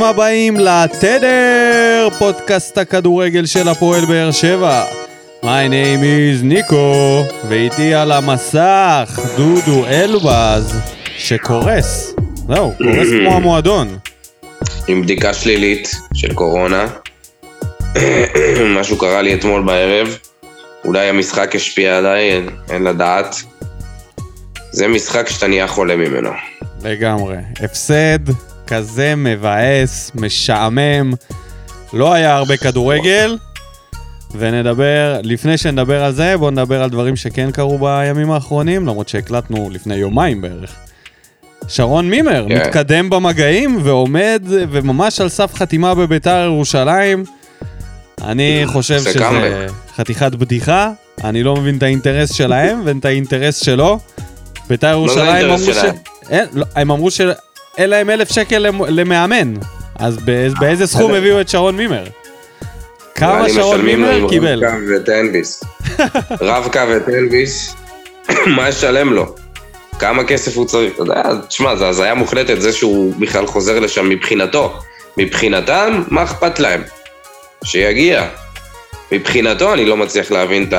ברוכים הבאים לתדר, פודקאסט הכדורגל של הפועל באר שבע. My name is ניקו, ואיתי על המסך דודו אלבז, שקורס. זהו, קורס כמו המועדון. עם בדיקה שלילית של קורונה. משהו קרה לי אתמול בערב. אולי המשחק השפיע עליי, אין, אין לדעת. זה משחק שאתה נהיה חולה ממנו. לגמרי. הפסד כזה מבאס, משעמם. לא היה הרבה כדורגל, ונדבר, לפני שנדבר על זה, בואו נדבר על דברים שכן קרו בימים האחרונים, למרות שהקלטנו לפני יומיים בערך. שרון מימר כן. מתקדם במגעים ועומד וממש על סף חתימה בביתר ירושלים. אני חושב זה שזה. חתיכת בדיחה, אני לא מבין את האינטרס שלהם ואין את האינטרס שלו. ביתר ירושלים האינטרס אמרו ש... אין, לא, הם אמרו שאין להם אלף שקל למ- למאמן, אז באיז- באיזה סכום בסדר. הביאו את שרון מימר? כמה שרון מימר קיבל? רב-קו וטנביס. רב-קו וטנביס, מה ישלם לו? כמה כסף הוא צריך? אתה יודע, תשמע, זה הזיה מוחלטת, זה שהוא בכלל חוזר לשם מבחינתו. מבחינתם, מה אכפת להם? שיגיע. מבחינתו, אני לא מצליח להבין את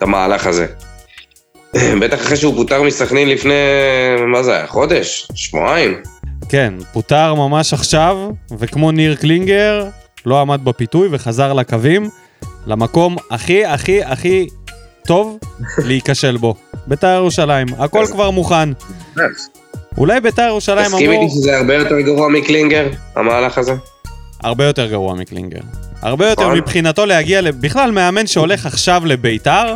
המהלך הזה. בטח אחרי שהוא פוטר מסכנין לפני, מה זה היה, חודש? שבועיים? כן, פוטר ממש עכשיו, וכמו ניר קלינגר, לא עמד בפיתוי וחזר לקווים, למקום הכי הכי הכי טוב להיכשל בו. ביתר ירושלים, הכל כבר מוכן. אולי ביתר ירושלים תסכים אמרו... איתי שזה הרבה יותר גרוע מקלינגר, המהלך הזה? הרבה יותר גרוע מקלינגר. הרבה יותר נכון. מבחינתו להגיע, בכלל מאמן שהולך עכשיו לביתר,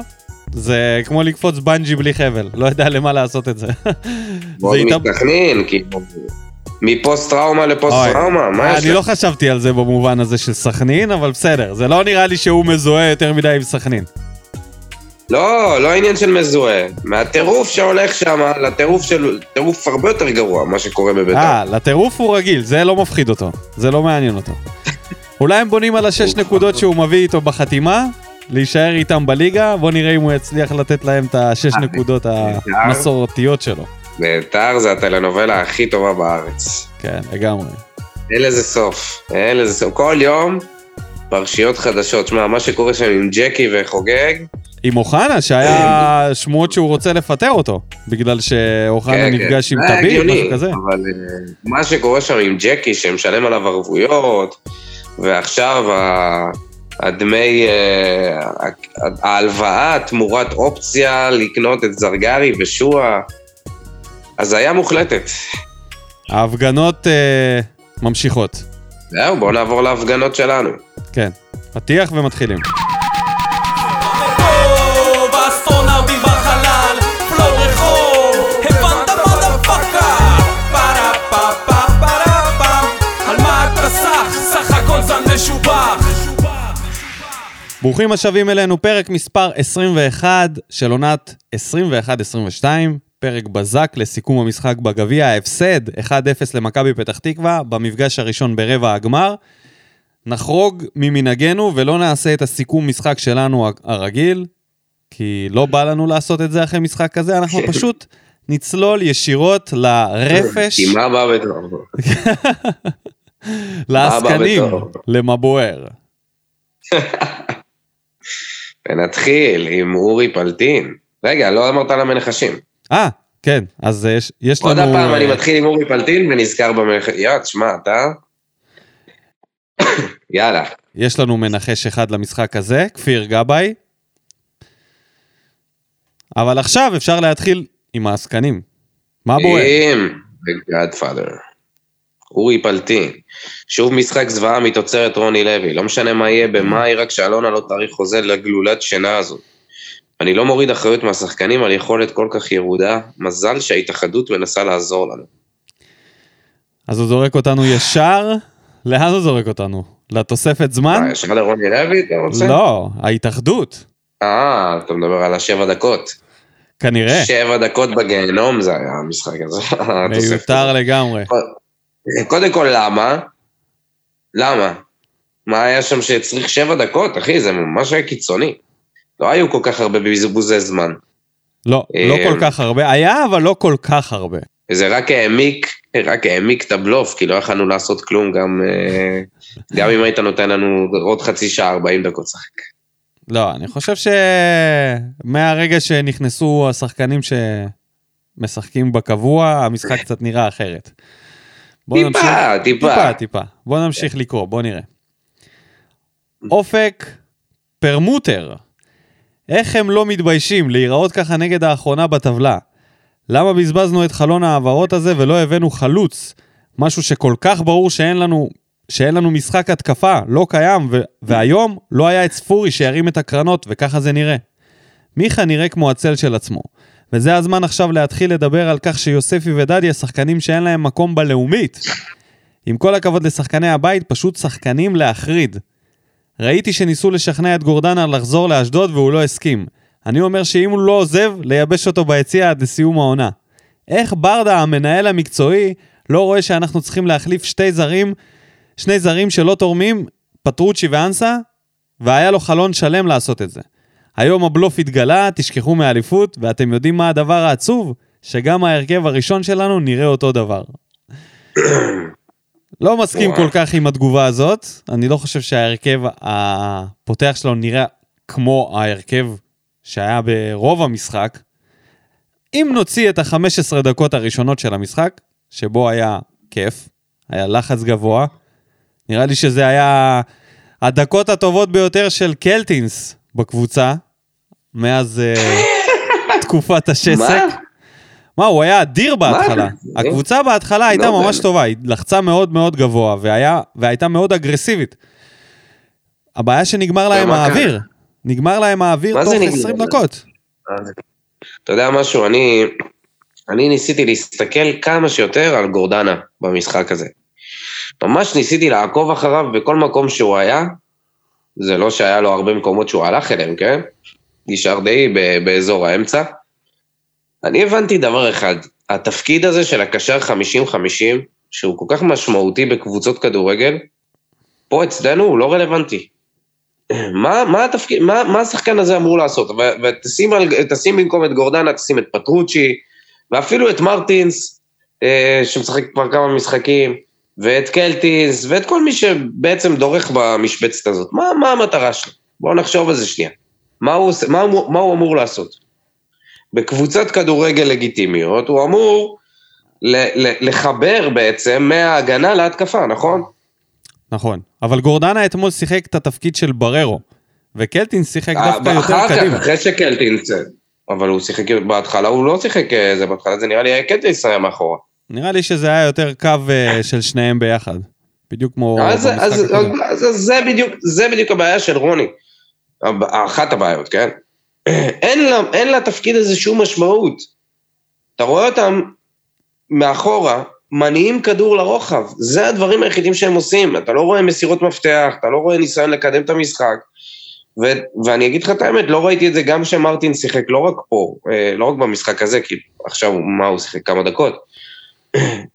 זה כמו לקפוץ בנג'י בלי חבל, לא יודע למה לעשות את זה. איתם- מסכנין, כאילו, מפוסט טראומה לפוסט טראומה, מה יש אני לא לך? חשבתי על זה במובן הזה של סכנין, אבל בסדר, זה לא נראה לי שהוא מזוהה יותר מדי עם סכנין. לא, לא עניין של מזוהה. מהטירוף שהולך שם, לטירוף של... טירוף הרבה יותר גרוע, מה שקורה בביתר. אה, לטירוף הוא רגיל, זה לא מפחיד אותו, זה לא מעניין אותו. אולי הם בונים על השש נקודות שהוא מביא איתו בחתימה, להישאר איתם בליגה, בוא נראה אם הוא יצליח לתת להם את השש אה, נקודות המסורתיות שלו. ביתר זה הטלנובלה הכי טובה בארץ. כן, לגמרי. אין לזה סוף. אין לזה סוף. כל יום פרשיות חדשות. שמע, מה שקורה שם עם ג'קי וחוגג, עם אוחנה, שהיה שמועות שהוא רוצה לפטר אותו, בגלל שאוחנה כן, נפגש עם זה היה טביב, משהו כזה. אבל אה, מה שקורה שם עם ג'קי, שמשלם עליו ערבויות, ועכשיו ה- הדמי, אה, ההלוואה תמורת אופציה לקנות את זרגרי ושועה, הזיה מוחלטת. ההפגנות אה, ממשיכות. זהו, בואו נעבור להפגנות שלנו. כן. פתיח ומתחילים. ברוכים השבים אלינו, פרק מספר 21 של עונת 21-22, פרק בזק לסיכום המשחק בגביע, ההפסד 1-0 למכבי פתח תקווה, במפגש הראשון ברבע הגמר. נחרוג ממנהגנו ולא נעשה את הסיכום משחק שלנו הרגיל, כי לא בא לנו לעשות את זה אחרי משחק כזה, אנחנו פשוט נצלול ישירות לרפש, כי מה בא בטוב? לעסקנים, בטוב? ונתחיל עם אורי פלטין. רגע, לא אמרת על המנחשים. אה, כן, אז אה, יש, יש לנו... עוד הפעם אה, אני מתחיל עם אורי פלטין ונזכר במנחש... יאללה, תשמע, אתה... יאללה. יש לנו מנחש אחד למשחק הזה, כפיר גבאי. אבל עכשיו אפשר להתחיל עם העסקנים. מה בוער? עם The Godfather. אורי פלטין. שוב משחק זוועה מתוצרת רוני לוי. לא משנה מה יהיה במאי, רק שאלונה לא תאריך חוזה לגלולת שינה הזאת. אני לא מוריד אחריות מהשחקנים על יכולת כל כך ירודה. מזל שההתאחדות מנסה לעזור לנו. אז הוא זורק אותנו ישר, לאן הוא זורק אותנו? לתוספת זמן? מה, ישר לרוני לוי אתה רוצה? לא, ההתאחדות. אה, אתה מדבר על השבע דקות. כנראה. שבע דקות בגיהנום זה היה המשחק הזה. מיותר לגמרי. קודם כל, למה? למה? מה היה שם שצריך שבע דקות, אחי? זה ממש היה קיצוני. לא היו כל כך הרבה בזבוזי זמן. לא, לא אה, כל כך הרבה. היה, אבל לא כל כך הרבה. וזה רק העמיק רק העמיק את הבלוף, כי לא יכלנו לעשות כלום, גם, אה, גם אם היית נותן לנו עוד חצי שעה, 40 דקות לשחק. לא, אני חושב שמהרגע שנכנסו השחקנים שמשחקים בקבוע, המשחק קצת נראה אחרת. בוא טיפה, נמשיך- טיפה. טיפה, טיפה. בוא נמשיך לקרוא, בוא נראה. אופק פרמוטר. איך הם לא מתביישים להיראות ככה נגד האחרונה בטבלה? למה בזבזנו את חלון ההעברות הזה ולא הבאנו חלוץ? משהו שכל כך ברור שאין לנו, שאין לנו משחק התקפה, לא קיים, ו- והיום לא היה את ספורי שירים את הקרנות, וככה זה נראה. מיכה נראה כמו הצל של עצמו. וזה הזמן עכשיו להתחיל לדבר על כך שיוספי ודדיה שחקנים שאין להם מקום בלאומית. עם כל הכבוד לשחקני הבית, פשוט שחקנים להחריד. ראיתי שניסו לשכנע את גורדנה לחזור לאשדוד והוא לא הסכים. אני אומר שאם הוא לא עוזב, לייבש אותו ביציע עד לסיום העונה. איך ברדה, המנהל המקצועי, לא רואה שאנחנו צריכים להחליף שתי זרים, שני זרים שלא תורמים, פטרוצ'י ואנסה, והיה לו חלון שלם לעשות את זה. היום הבלוף התגלה, תשכחו מאליפות, ואתם יודעים מה הדבר העצוב? שגם ההרכב הראשון שלנו נראה אותו דבר. לא מסכים. כל כך עם התגובה הזאת, אני לא חושב שההרכב הפותח שלנו נראה כמו ההרכב שהיה ברוב המשחק. אם נוציא את ה-15 דקות הראשונות של המשחק, שבו היה כיף, היה לחץ גבוה, נראה לי שזה היה הדקות הטובות ביותר של קלטינס בקבוצה, מאז אה, תקופת השסק. מה? מה, הוא היה אדיר בהתחלה. הקבוצה בהתחלה הייתה לא ממש. טובה, היא לחצה מאוד מאוד גבוה, והיה, והייתה מאוד אגרסיבית. הבעיה שנגמר להם האוויר. נגמר להם האוויר תוך זה נגמר 20 להם? דקות. אתה יודע משהו, אני, אני ניסיתי להסתכל כמה שיותר על גורדנה במשחק הזה. ממש ניסיתי לעקוב אחריו בכל מקום שהוא היה. זה לא שהיה לו הרבה מקומות שהוא הלך אליהם, כן? נשאר די באזור האמצע. אני הבנתי דבר אחד, התפקיד הזה של הקשר 50-50, שהוא כל כך משמעותי בקבוצות כדורגל, פה אצלנו הוא לא רלוונטי. מה, מה התפקיד, מה, מה השחקן הזה אמור לעשות? ותשים על, במקום את גורדנה, תשים את פטרוצ'י, ואפילו את מרטינס, אה, שמשחק כבר כמה משחקים, ואת קלטינס, ואת כל מי שבעצם דורך במשבצת הזאת. מה, מה המטרה שלו? בואו נחשוב על זה שנייה. מה הוא, עושה- מה, הוא- מה הוא אמור לעשות? בקבוצת כדורגל לגיטימיות, הוא אמור ל- ל- לחבר בעצם מההגנה להתקפה, נכון? נכון. אבל גורדנה אתמול שיחק את התפקיד של בררו, וקלטין שיחק דווקא אה, אחר יותר כך, קדימה. אחרי שקלטינס, אבל הוא שיחק בהתחלה, הוא לא שיחק אה, זה בהתחלה, זה נראה לי היה מאחורה. נראה לי שזה היה יותר קו אה, של שניהם ביחד. בדיוק כמו אז, אז. אז, אז זה, בדיוק, זה בדיוק הבעיה של רוני. אחת הבעיות, כן? אין לה, אין לתפקיד הזה שום משמעות. אתה רואה אותם מאחורה, מניעים כדור לרוחב. זה הדברים היחידים שהם עושים. אתה לא רואה מסירות מפתח, אתה לא רואה ניסיון לקדם את המשחק. ו- ואני אגיד לך את האמת, לא ראיתי את זה גם כשמרטין שיחק, לא רק פה, אה, לא רק במשחק הזה, כי עכשיו, מה, הוא שיחק כמה דקות.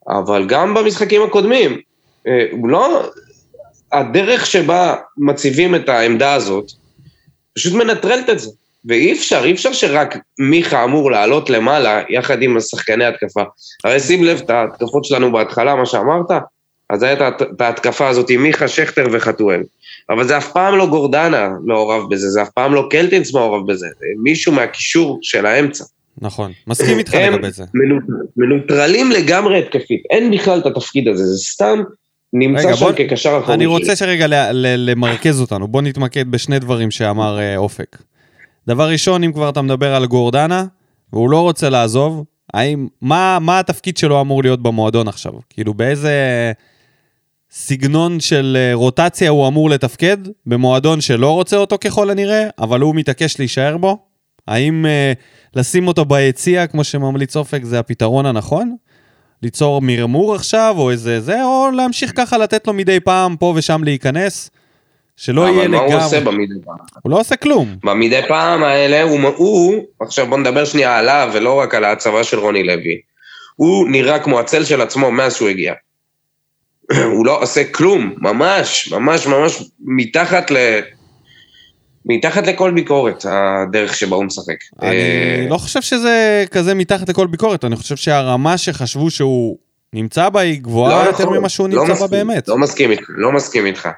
אבל גם במשחקים הקודמים. אה, לא... הדרך שבה מציבים את העמדה הזאת, פשוט מנטרלת את זה. ואי אפשר, אי אפשר שרק מיכה אמור לעלות למעלה יחד עם השחקני התקפה. הרי שים לב את ההתקפות שלנו בהתחלה, מה שאמרת, אז הייתה את- ההתקפה הזאת עם מיכה, שכטר וחתואל. אבל זה אף פעם לא גורדנה מעורב בזה, זה אף פעם לא קלטינס מעורב בזה, זה מישהו מהקישור של האמצע. נכון, מסכים איתך הם לגבי זה. מנוט- מנוטרלים לגמרי התקפית, אין בכלל את התפקיד הזה, זה סתם נמצא רגע, שם בוא- כקשר אחורי. אני רוצה שרגע ל- ל- למרכז אותנו, בוא נתמקד בשני דברים שאמר אה, אופק. דבר ראשון, אם כבר אתה מדבר על גורדנה, והוא לא רוצה לעזוב, האם, מה, מה התפקיד שלו אמור להיות במועדון עכשיו? כאילו, באיזה סגנון של אה, רוטציה הוא אמור לתפקד במועדון שלא רוצה אותו ככל הנראה, אבל הוא מתעקש להישאר בו? האם אה, לשים אותו ביציע, כמו שממליץ אופק, זה הפתרון הנכון? ליצור מרמור עכשיו, או איזה זה, או להמשיך ככה לתת לו מדי פעם פה ושם להיכנס, שלא יהיה אבל מה לגמרי... הוא עושה במדי פעם? הוא לא עושה כלום. במדי פעם האלה הוא, הוא, עכשיו בוא נדבר שנייה עליו ולא רק על ההצבה של רוני לוי. הוא נראה כמו הצל של עצמו מאז שהוא הגיע. הוא לא עושה כלום, ממש, ממש, ממש מתחת ל... מתחת לכל ביקורת, הדרך שבה הוא משחק. אני אה, לא חושב שזה כזה מתחת לכל ביקורת, אני חושב שהרמה שחשבו שהוא נמצא בה היא גבוהה לא יותר נכון, ממה שהוא לא נמצא בה מסכים, באמת. לא מסכים איתך, לא מסכים איתך.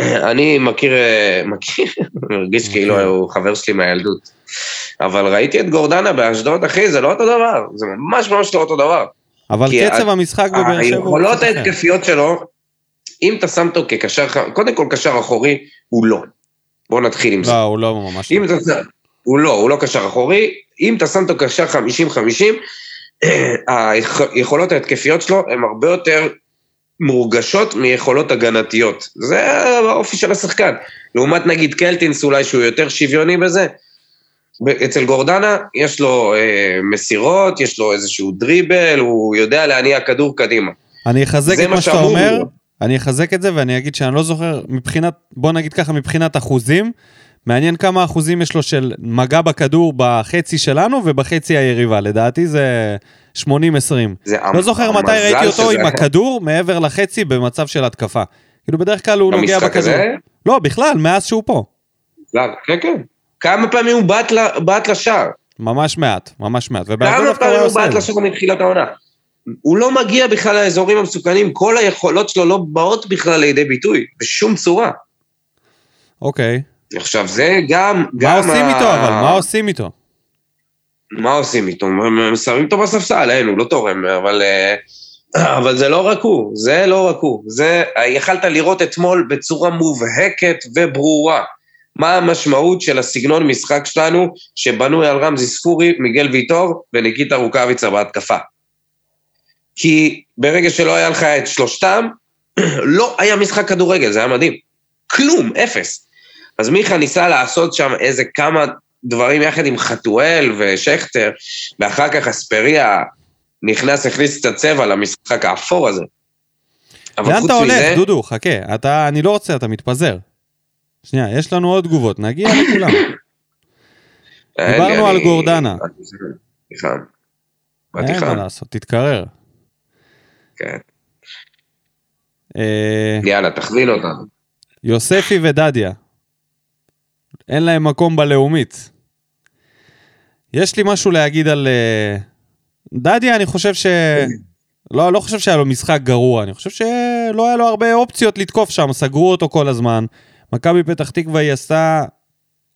אני מכיר, אה, מכיר, מרגיש מכיר. כאילו הוא חבר שלי מהילדות. אבל ראיתי את גורדנה באשדוד, אחי, זה לא אותו דבר. זה ממש ממש לא אותו דבר. אבל קצב המשחק בבאר שבע הוא היכולות. ההתקפיות שלו, אם אתה שם אותו כקשר, קודם כל קשר אחורי, הוא לא. בוא נתחיל עם זה. לא, הוא לא ממש... אם אתה שם, הוא לא, הוא לא קשר אחורי, אם אתה שם אותו קשר 50-50, היכולות ההתקפיות שלו הן הרבה יותר מורגשות מיכולות הגנתיות. זה האופי של השחקן. לעומת נגיד קלטינס אולי שהוא יותר שוויוני בזה, אצל גורדנה יש לו אה, מסירות, יש לו איזשהו דריבל, הוא יודע להניע כדור קדימה. אני אחזק את מה שאתה אומר, להיות. אני אחזק את זה ואני אגיד שאני לא זוכר, מבחינת, בוא נגיד ככה, מבחינת אחוזים, מעניין כמה אחוזים יש לו של מגע בכדור בחצי שלנו ובחצי היריבה, לדעתי זה 80-20. זה לא זוכר מתי ראיתי אותו עם הכדור מעבר לחצי במצב של התקפה. כאילו בדרך כלל הוא נוגע בכדור. הזה? לא, בכלל, מאז שהוא פה. לא, כן, כן. כמה פעמים הוא בעט לשער? ממש מעט, ממש מעט. כמה פעמים הוא בעט. לשער מתחילת העונה? הוא לא מגיע בכלל לאזורים המסוכנים, כל היכולות שלו לא באות בכלל לידי ביטוי, בשום צורה. אוקיי. עכשיו זה גם... מה גם עושים ה- איתו אבל? מה עושים איתו? מה עושים איתו? שמים אותו בספסל, אין, הוא לא תורם, אבל... אה, אבל זה לא רק הוא, זה לא רק הוא. זה, יכלת לראות אתמול בצורה מובהקת וברורה מה המשמעות של הסגנון משחק שלנו, שבנוי על רמזי ספורי, מיגל ויטור וניקיטה רוקאביצה בהתקפה. כי ברגע שלא היה לך את שלושתם, לא היה משחק כדורגל, זה היה מדהים. כלום, אפס. אז מיכה ניסה לעשות שם איזה כמה דברים יחד עם חתואל ושכטר, ואחר כך אספריה נכנס, הכניס קצת צבע למשחק האפור הזה. לאן אתה הולך, מזה, דודו? חכה. אתה, אני לא רוצה, אתה מתפזר. שנייה, יש לנו עוד תגובות, נגיע לכולם. דיברנו על גורדנה. סליחה. אין מה לעשות, תתקרר. כן. אה, יאללה, תכווין אותנו. יוספי ודדיה. אין להם מקום בלאומית. יש לי משהו להגיד על... אה, דדיה, אני חושב ש... לא, לא חושב שהיה לו משחק גרוע, אני חושב שלא היה לו הרבה אופציות לתקוף שם, סגרו אותו כל הזמן. מכבי פתח תקווה היא עשתה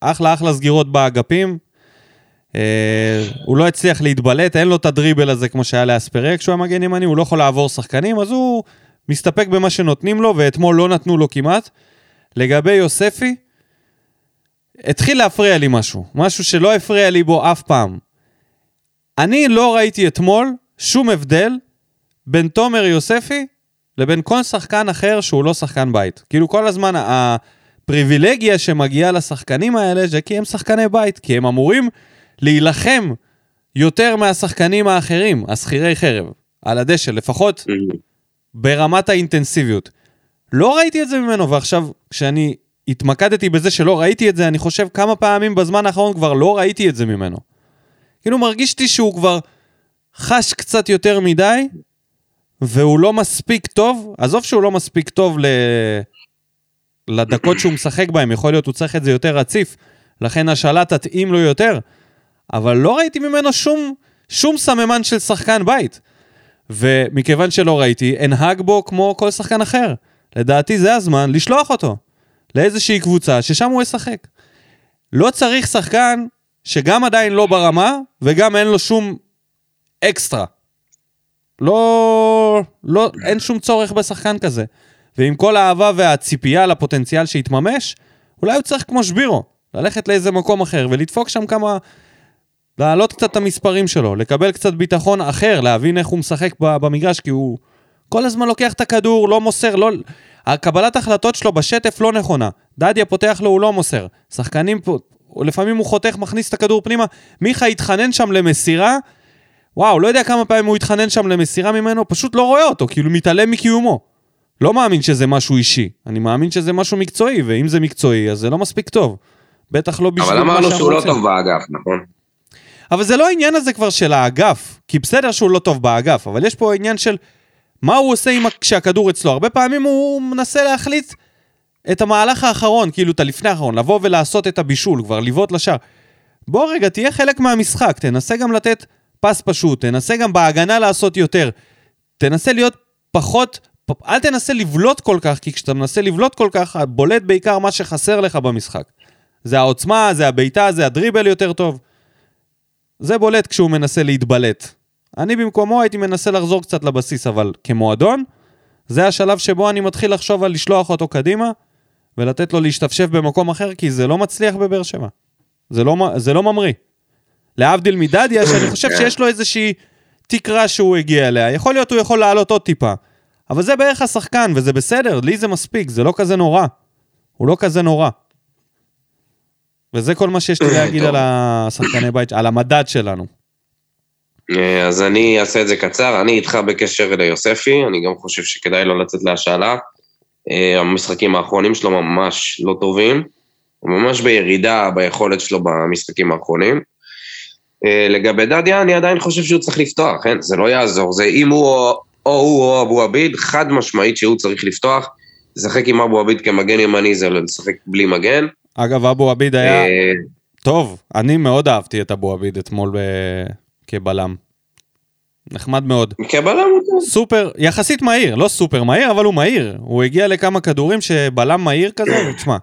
אחלה אחלה סגירות באגפים. אה, הוא לא הצליח להתבלט, אין לו את הדריבל הזה כמו שהיה לאספריה כשהוא היה מגן ימני, הוא לא יכול לעבור שחקנים, אז הוא מסתפק במה שנותנים לו, ואתמול לא נתנו לו כמעט. לגבי יוספי, התחיל להפריע לי משהו, משהו שלא הפריע לי בו אף פעם. אני לא ראיתי אתמול שום הבדל בין תומר יוספי לבין כל שחקן אחר שהוא לא שחקן בית. כאילו כל הזמן הפריבילגיה שמגיעה לשחקנים האלה זה כי הם שחקני בית, כי הם אמורים להילחם יותר מהשחקנים האחרים, השכירי חרב, על הדשא, לפחות ברמת האינטנסיביות. לא ראיתי את זה ממנו, ועכשיו, כשאני התמקדתי בזה שלא ראיתי את זה, אני חושב כמה פעמים בזמן האחרון כבר לא ראיתי את זה ממנו. כאילו מרגיש לי שהוא כבר חש קצת יותר מדי, והוא לא מספיק טוב, עזוב שהוא לא מספיק טוב ל... לדקות שהוא משחק בהם, יכול להיות הוא צריך את זה יותר רציף, לכן השאלה תתאים לו יותר, אבל לא ראיתי ממנו שום, שום סממן של שחקן בית. ומכיוון שלא ראיתי, אנהג בו כמו כל שחקן אחר. לדעתי זה הזמן לשלוח אותו לאיזושהי קבוצה ששם הוא ישחק. לא צריך שחקן שגם עדיין לא ברמה וגם אין לו שום אקסטרה. לא, לא, אין שום צורך בשחקן כזה. ועם כל האהבה והציפייה לפוטנציאל שיתממש, אולי הוא צריך כמו שבירו, ללכת לאיזה מקום אחר ולדפוק שם כמה... להעלות קצת את המספרים שלו, לקבל קצת ביטחון אחר, להבין איך הוא משחק במגרש, כי הוא כל הזמן לוקח את הכדור, לא מוסר, לא... הקבלת החלטות שלו בשטף לא נכונה. דדיה פותח לו, הוא לא מוסר. שחקנים פה, לפעמים הוא חותך, מכניס את הכדור פנימה. מיכה התחנן שם למסירה, וואו, לא יודע כמה פעמים הוא התחנן שם למסירה ממנו, פשוט לא רואה אותו, כאילו מתעלם מקיומו. לא מאמין שזה משהו אישי, אני מאמין שזה משהו מקצועי, ואם זה מקצועי, אז זה לא מספיק טוב. בטח לא בשביל אבל מה אמרנו שאנחנו שהוא לא רוצים. טוב באגף, נכון? אבל זה לא העניין הזה כבר של האגף, כי בסדר שהוא לא טוב באגף, אבל יש פה עניין של מה הוא עושה עם, כשהכדור אצלו. הרבה פעמים הוא מנסה להחליט את המהלך האחרון, כאילו את הלפני האחרון, לבוא ולעשות את הבישול, כבר לבעוט לשער. בוא רגע, תהיה חלק מהמשחק, תנסה גם לתת פס פשוט, תנסה גם בהגנה לעשות יותר. תנסה להיות פחות, אל תנסה לבלוט כל כך, כי כשאתה מנסה לבלוט כל כך, בולט בעיקר מה שחסר לך במשחק. זה העוצמה, זה הבעיטה, זה הדריבל יותר טוב. זה בולט כשהוא מנסה להתבלט. אני במקומו הייתי מנסה לחזור קצת לבסיס, אבל כמועדון, זה השלב שבו אני מתחיל לחשוב על לשלוח אותו קדימה, ולתת לו להשתפשף במקום אחר, כי זה לא מצליח בבאר שבע. זה לא, זה לא ממריא. להבדיל מדדיה, שאני חושב שיש לו איזושהי תקרה שהוא הגיע אליה. יכול להיות הוא יכול לעלות עוד טיפה. אבל זה בערך השחקן, וזה בסדר, לי זה מספיק, זה לא כזה נורא. הוא לא כזה נורא. וזה כל מה שיש לי להגיד. על השחקני בית, על המדד שלנו. אה, אז אני אעשה את זה קצר, אני איתך בקשר ליוספי, אני גם חושב שכדאי לו לצאת להשאלה. אה, המשחקים האחרונים שלו ממש לא טובים, הוא ממש בירידה ביכולת שלו במשחקים האחרונים. אה, לגבי דדיה, אני עדיין חושב שהוא צריך לפתוח, כן? זה לא יעזור, זה אם הוא או, או הוא או אבו עביד, חד משמעית שהוא צריך לפתוח. לשחק עם אבו עביד כמגן ימני זה לשחק בלי מגן. אגב, אבו עביד היה אה, טוב, אני מאוד אהבתי את אבו עביד אתמול ב... כבלם. נחמד מאוד. כבלם הוא טוב. סופר, יחסית מהיר, לא סופר מהיר, אבל הוא מהיר. הוא הגיע לכמה כדורים שבלם מהיר כזה, ותשמע,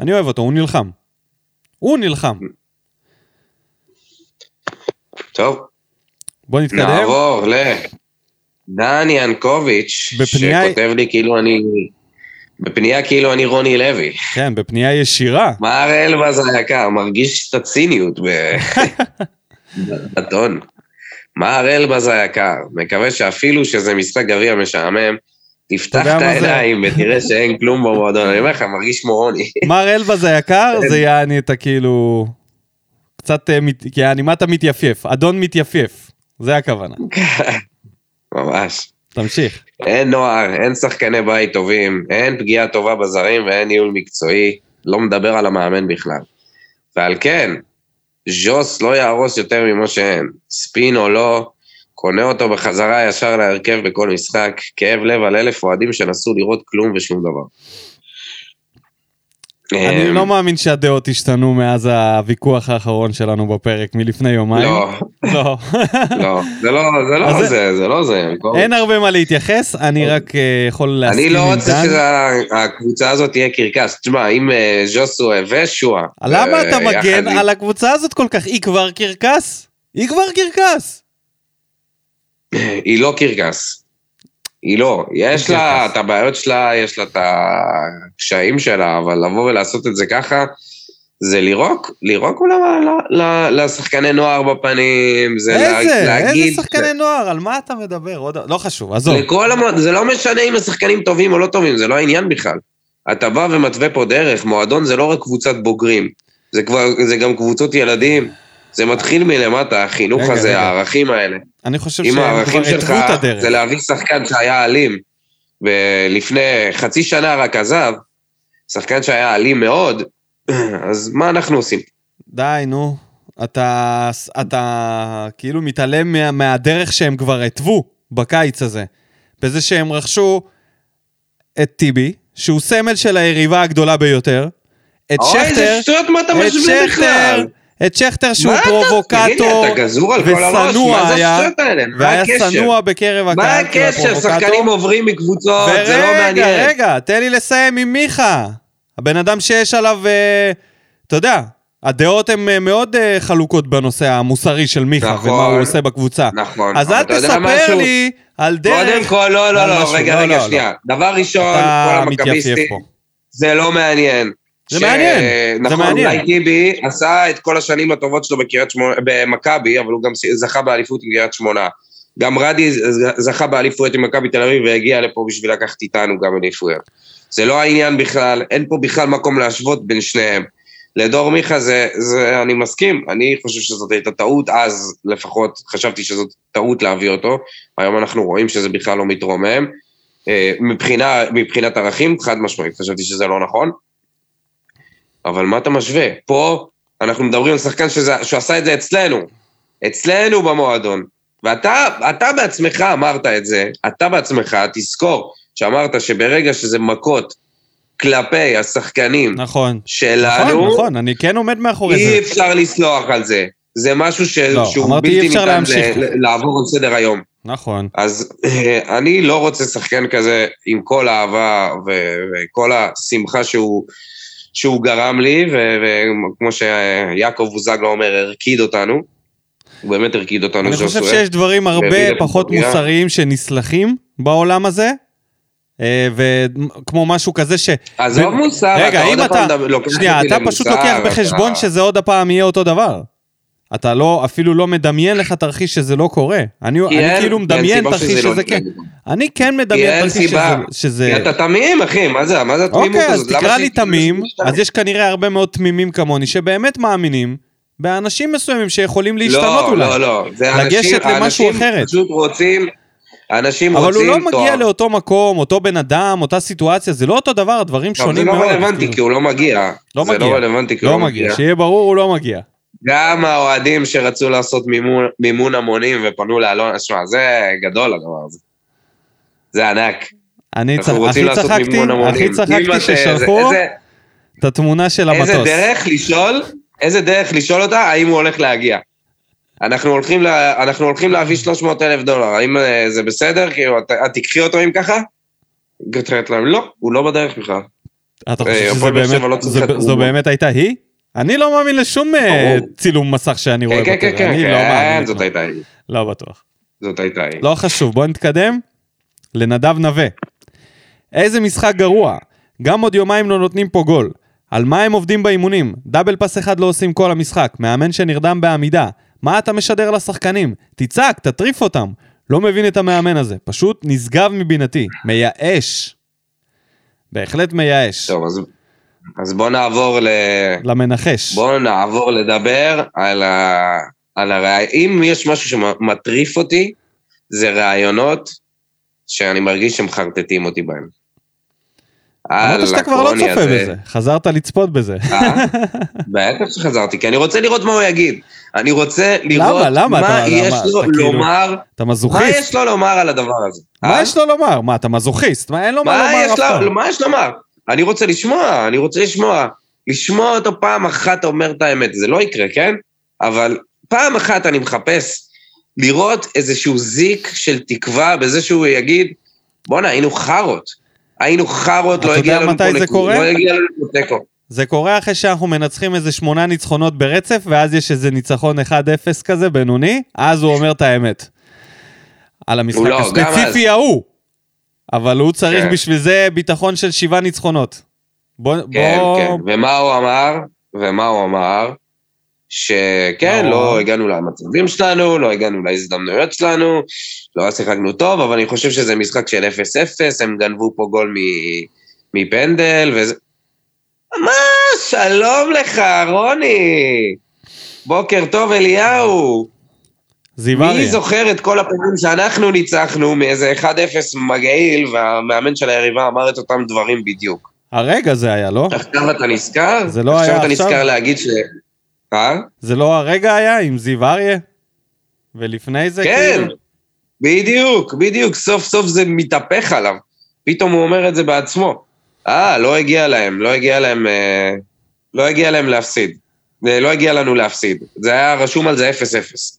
אני אוהב אותו, הוא נלחם. הוא נלחם. טוב, בוא נתקדם. נעבור לדני ינקוביץ', בפנייה- שכותב לי כאילו אני... בפנייה כאילו אני רוני לוי. כן, בפנייה ישירה. מר אלבז היקר, מרגיש את הציניות בטון. מר אלבז היקר, מקווה שאפילו שזה משחק גביע משעמם, תפתח את? העיניים ותראה שאין כלום במועדון. אני אומר לך, מרגיש כמו רוני. מר אלבז היקר, זה יעני את הכאילו... קצת, אה, יעני, מה אתה מתייפייף? אדון מתייפייף. זה הכוונה. ממש. תמשיך. אין נוער, אין שחקני בית טובים, אין פגיעה טובה בזרים ואין ניהול מקצועי, לא מדבר על המאמן בכלל. ועל כן, ז'וס לא יהרוס יותר ממה שאין. ספין או לא, קונה אותו בחזרה ישר להרכב בכל משחק, כאב לב על אלף אוהדים שנסו לראות כלום ושום דבר. אני אמ, לא מאמין שהדעות השתנו מאז הוויכוח האחרון שלנו בפרק מלפני יומיים. לא, לא. לא, זה לא זה, לא זה- זה, לא זה. אין הרבה מה להתייחס, אני רק אה, יכול להסכים אני עם לא רוצה דן. שהקבוצה הזאת תהיה קרקס. תשמע, אם אה, ז'וסו ושועה... למה אתה אה, מגן יחד עם- על הקבוצה הזאת כל כך? היא כבר קרקס? היא כבר קרקס. היא לא קרקס. היא לא. יש לה. את הבעיות שלה, יש לה את הקשיים שלה, אבל לבוא ולעשות את זה ככה, זה לירוק, לירוק אולי לשחקני נוער בפנים, זה איזה? להגיד... איזה שחקני נוער? על מה אתה מדבר? עוד- לא חשוב, עזוב. לכל זה לא משנה אם השחקנים טובים או לא טובים, זה לא העניין בכלל. אתה בא ומתווה פה דרך, מועדון זה לא רק קבוצת בוגרים, זה כבר, זה גם קבוצות ילדים. זה מתחיל מלמטה, החינוך רגע, הזה, רגע. הערכים האלה. אני חושב אם שהם הערכים כבר שלך התוו את הדרך. זה להביא שחקן שהיה אלים, ולפני חצי שנה רק עזב, שחקן שהיה אלים מאוד, אז מה אנחנו עושים? די, נו. אתה, אתה כאילו מתעלם מה, מהדרך שהם כבר התוו בקיץ הזה. בזה שהם רכשו את טיבי, שהוא סמל של היריבה הגדולה ביותר, את אוי, שכטר, איזה שטויות, מה אתה את משווה שכטר, בכלל? את שכטר שהוא מה פרובוקטור, ושנוא מה היה? מה והיה הקשר? שנוא בקרב מה הקהל הוא הקשר? הפרובוקטור. שחקנים עוברים מקבוצות, זה לא ורגע, מעניין. רגע, תן לי לסיים עם מיכה. הבן אדם שיש עליו, אה, אתה יודע, הדעות הן אה, מאוד אה, חלוקות בנושא המוסרי של מיכה, נכון. ומה הוא עושה בקבוצה. נכון. אז אל תספר? לי על דרך... קודם כל, לא, על לא, לא, משהו. רגע, לא, רגע, לא, שנייה. דבר ראשון, כל המכביסטים. זה לא מעניין. זה מעניין, זה נכון, מעניין. אולי טיבי עשה את כל השנים הטובות שלו שמונה, במכבי, אבל הוא גם זכה באליפות עם קריית שמונה. גם רדי זכה באליפויות עם מכבי תל אביב והגיע לפה בשביל לקחת איתנו גם אליפויות. זה לא העניין בכלל, אין פה בכלל מקום להשוות בין שניהם. לדור מיכה זה, זה, אני מסכים, אני חושב שזאת הייתה טעות, אז לפחות חשבתי שזאת טעות להביא אותו, היום אנחנו רואים שזה בכלל לא מתרומם. אה, מבחינה, מבחינת ערכים, חד משמעית, חשבתי שזה לא נכון. אבל מה אתה משווה? פה אנחנו מדברים על שחקן שזה, שעשה את זה אצלנו, אצלנו במועדון. ואתה אתה בעצמך אמרת את זה, אתה בעצמך, תזכור שאמרת שברגע שזה מכות כלפי השחקנים נכון. שלנו, נכון, נכון, אני כן עומד מאחורי אי זה. אפשר לסלוח על זה. זה משהו ש... לא, שהוא אי בלתי ניתן להמשיך. לעבור על סדר היום. נכון. אז אה, אני לא רוצה שחקן כזה עם כל האהבה וכל השמחה שהוא, שהוא גרם לי, וכמו שיעקב בוזגלו אומר, הרקיד אותנו. הוא באמת הרקיד אותנו. אני חושב. שיש דברים הרבה פחות. מוסריים שנסלחים בעולם הזה, אה, וכמו משהו כזה ש... עזוב מוסר, רגע, אתה אם עוד אתה... הפעם לוקח שנייה, אותי אתה פשוט לוקח אתה- בחשבון שזה עוד הפעם יהיה אותו דבר. אתה לא, אפילו לא מדמיין לך תרחיש שזה לא קורה. אני, אני אין- כאילו מדמיין תרחיש שזה לא שזה כן. יקרה. אני כן מדמיין תרחיש סיבה. שזה... שזה... כי אתה תמים, אחי, מה זה, מה זה התמימות אוקיי, אז הזאת? למה תקרא שהיא- לי תמים, משתנה? אז יש כנראה הרבה מאוד תמימים כמוני שבאמת מאמינים באנשים מסוימים שיכולים להשתנות לא, אולי. לא, לא, זה לגשת אנשים, למשהו האנשים אחרת. פשוט רוצים, אנשים אבל רוצים הוא לא מגיע תואר. לאותו מקום, אותו בן אדם, אותה סיטואציה, זה לא אותו דבר, דברים טוב, שונים זה מאוד. לא רלוונטי, כאילו. כי הוא לא מגיע. לא זה מגיע. לא רלוונטי, כי הוא לא לא מגיע, מגיע. שיהיה ברור, הוא לא מגיע. גם האוהדים שרצו לעשות מימון- מימון המונים ופנו לאלון, שמע, זה גדול הדבר הזה. זה ענק. אני רוצים הכי צחקתי. הכי אם צחקתי ששלחו איזה- את התמונה של איזה המטוס. דרך לשאול, איזה דרך לשאול אותה, האם הוא הולך להגיע. אנחנו הולכים, לה, אנחנו הולכים להביא 300 אלף דולר, האם אה, זה בסדר? כאילו, את, את תיקחי אותו עם ככה? אומרת להם, לא, הוא לא בדרך בכלל. אתה אה, חושב שזה לא באמת, צריך זו-. באמת הייתה היא? אני לא מאמין לשום אה, ברור. צילום מסך שאני רואה כן, כן, כן, בטלוויזיה. כן, אני לא כן, מאמין. זאת. הייתה היא. לא בטוח. זאת הייתה היא. לא חשוב, בוא נתקדם. לנדב נווה. איזה משחק גרוע. גם עוד יומיים לא נותנים פה גול. על מה הם עובדים באימונים? דאבל פס אחד לא עושים כל המשחק. מאמן שנרדם בעמידה. מה אתה משדר לשחקנים? תצעק, תטריף אותם. לא מבין את המאמן הזה. פשוט נשגב מבינתי. מייאש. בהחלט מייאש. טוב, אז, אז בוא נעבור ל... למנחש. בוא נעבור לדבר על ה... על הרע... אם יש משהו שמטריף אותי, זה רעיונות שאני מרגיש שמחרטטים אותי בהם. אמרת שאתה כבר לא צופה הזה. בזה. חזרת לצפות בזה. אה? בטח שחזרתי, כי אני רוצה לראות מה הוא יגיד. אני רוצה לראות למה? למה? מה אתה- יש למה? לו אתה כאילו- לומר, אתה מה מזוכיסט. יש לו לומר על הדבר הזה. מה אה? יש לו לומר? מה, אתה מזוכיסט? מה, אין לו מה מה לומר אף פעם. מה יש לומר? אני רוצה לשמוע, אני רוצה לשמוע. לשמוע אותו פעם אחת אומר את האמת, זה לא יקרה, כן? אבל פעם אחת אני מחפש לראות איזשהו זיק של תקווה בזה שהוא יגיד, בואנה, היינו חארות. היינו חארות, לא הגיע לנו פה נקודה? לא הגיע לנו פה תיקו. זה קורה אחרי שאנחנו מנצחים איזה שמונה ניצחונות ברצף, ואז יש איזה ניצחון 1-0 כזה, בינוני, אז הוא אומר את האמת. על המשחק לא, הספציפי ההוא. אבל הוא צריך כן. בשביל זה ביטחון של שבעה ניצחונות. בוא... כן, בוא... כן. ומה הוא אמר? ומה הוא אמר? שכן, לא? הגענו למצבים שלנו, לא הגענו להזדמנויות שלנו, לא שיחקנו טוב, אבל אני חושב שזה משחק של 0-0, הם גנבו פה גול מ- מפנדל, וזה... מה? שלום לך, רוני! בוקר טוב, אליהו! זיו מי. זוכר את כל הפעמים שאנחנו ניצחנו מאיזה 1-0 מגעיל, והמאמן של היריבה אמר את אותם דברים בדיוק? הרגע זה היה, לא? עכשיו אתה נזכר? זה לא היה עכשיו אתה עכשיו? נזכר להגיד ש... אה? זה לא הרגע היה עם זיו אריה? ולפני זה כן, כאילו... בדיוק, בדיוק, סוף סוף זה מתהפך עליו. פתאום הוא אומר את זה בעצמו. אה, לא הגיע להם, לא הגיע להם, אה, לא הגיע להם להפסיד. אה, לא הגיע לנו להפסיד. זה היה רשום על זה 0-0.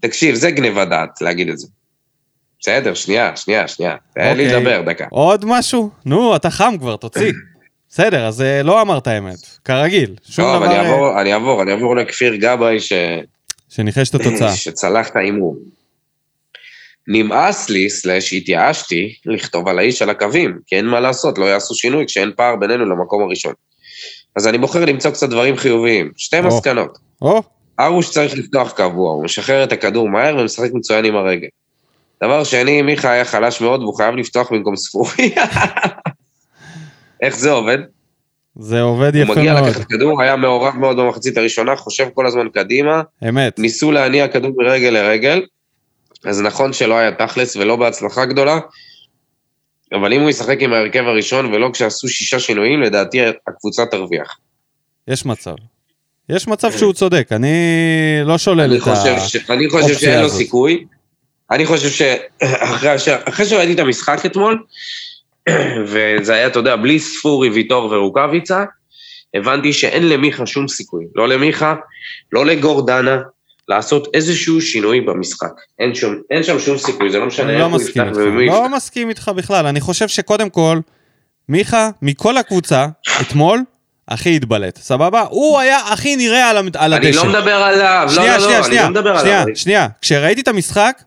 תקשיב, זה גניבה דעת להגיד את זה. בסדר, שנייה, שנייה, שנייה. תן לי אוקיי. לדבר, דקה. עוד משהו? נו, אתה חם כבר, תוציא. בסדר, אז אה, לא אמרת האמת, כרגיל. שום טוב, דבר אני אה, אעבור, אני אעבור, אני אעבור לכפיר גבאי ש... שניחש את התוצאה. שצלח את ההימור. נמאס לי, סלאש התייאשתי, לכתוב על האיש על הקווים, כי אין מה לעשות, לא יעשו שינוי כשאין פער בינינו למקום הראשון. אז אני בוחר למצוא קצת דברים חיוביים. שתי או. מסקנות. או, ארוש צריך לפתוח קבוע, הוא משחרר את הכדור מהר ומשחק מצוין עם הרגל. דבר שני, מיכה היה חלש מאוד והוא חייב לפתוח במקום ספורי. איך זה עובד? זה עובד הוא יפה מגיע מאוד. לקחת כדור, היה מעורב מאוד במחצית הראשונה, חושב כל הזמן קדימה, אמת. ניסו להניע כדור מרגל לרגל, אז נכון שלא היה תכלס ולא בהצלחה גדולה, אבל אם הוא ישחק עם ההרכב הראשון ולא כשעשו שישה שינויים, לדעתי הקבוצה תרוויח. יש מצב. יש מצב שהוא צודק, אני לא שולל אני את חושב, ה... ש... אני חושב האופציה שאין לו הזאת. סיכוי. אני חושב שאחרי שראיתי את המשחק אתמול, וזה היה, אתה יודע, בלי ספורי, ויטור ורוקאביצה, הבנתי שאין למיכה שום סיכוי. לא למיכה, לא לגורדנה, לעשות איזשהו שינוי במשחק. אין שם, אין שם שום סיכוי, זה לא משנה איך לא הוא יפתח ומי יפתח. לא מסכים איתך בכלל. אני חושב שקודם כל, מיכה, מכל הקבוצה, אתמול, הכי התבלט, סבבה? הוא היה הכי נראה על על אני הדשא. לא מדבר עליו, לא, שנייה, לא, שנייה, לא, אני שנייה, לא מדבר שנייה, עליו. שנייה. כשראיתי את המשחק,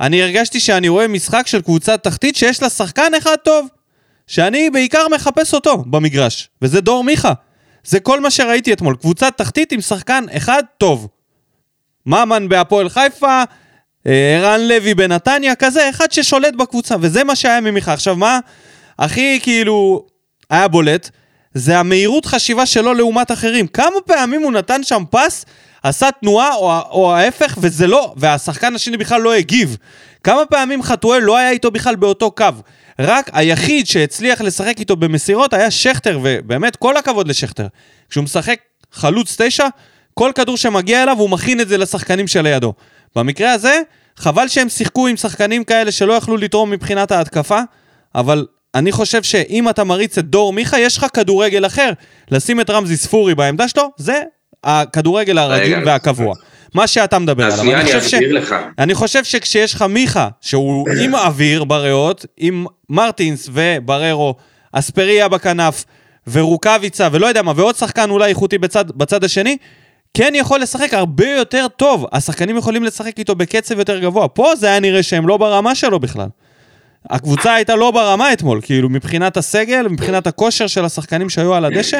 אני הרגשתי שאני רואה משחק של קבוצת תחתית שיש לה שחקן אחד טוב, שאני בעיקר מחפש אותו במגרש, וזה דור מיכה. זה כל מה שראיתי אתמול, קבוצת תחתית עם שחקן אחד טוב. ממן בהפועל חיפה, אה, ערן לוי בנתניה, כזה, אחד ששולט בקבוצה, וזה מה שהיה ממיכה. עכשיו, מה הכי כאילו היה בולט? זה המהירות חשיבה שלו לעומת אחרים. כמה פעמים הוא נתן שם פס, עשה תנועה או, או ההפך, וזה לא, והשחקן השני בכלל לא הגיב. כמה פעמים חתואל לא היה איתו בכלל באותו קו. רק היחיד שהצליח לשחק איתו במסירות היה שכטר, ובאמת כל הכבוד לשכטר. כשהוא משחק חלוץ תשע, כל כדור שמגיע אליו הוא מכין את זה לשחקנים שלידו. במקרה הזה, חבל שהם שיחקו עם שחקנים כאלה שלא יכלו לתרום מבחינת ההתקפה, אבל אני חושב שאם אתה מריץ את דור מיכה, יש לך כדורגל אחר. לשים את רמזי ספורי בעמדה שלו, זה הכדורגל הרגיל והקבוע. מה שאתה מדבר אז עליו. שנייה, אני חושב ש- אסביר לך. אני חושב שכשיש לך מיכה, שהוא עם אוויר בריאות, עם מרטינס ובררו, אספריה בכנף, ורוקאביצה, ולא יודע מה, ועוד שחקן אולי איכותי בצד, בצד השני, כן יכול לשחק הרבה יותר טוב. השחקנים יכולים לשחק איתו בקצב יותר גבוה. פה זה היה נראה שהם לא ברמה שלו בכלל. הקבוצה הייתה לא ברמה אתמול, כאילו מבחינת הסגל, מבחינת הכושר של השחקנים שהיו על הדשא.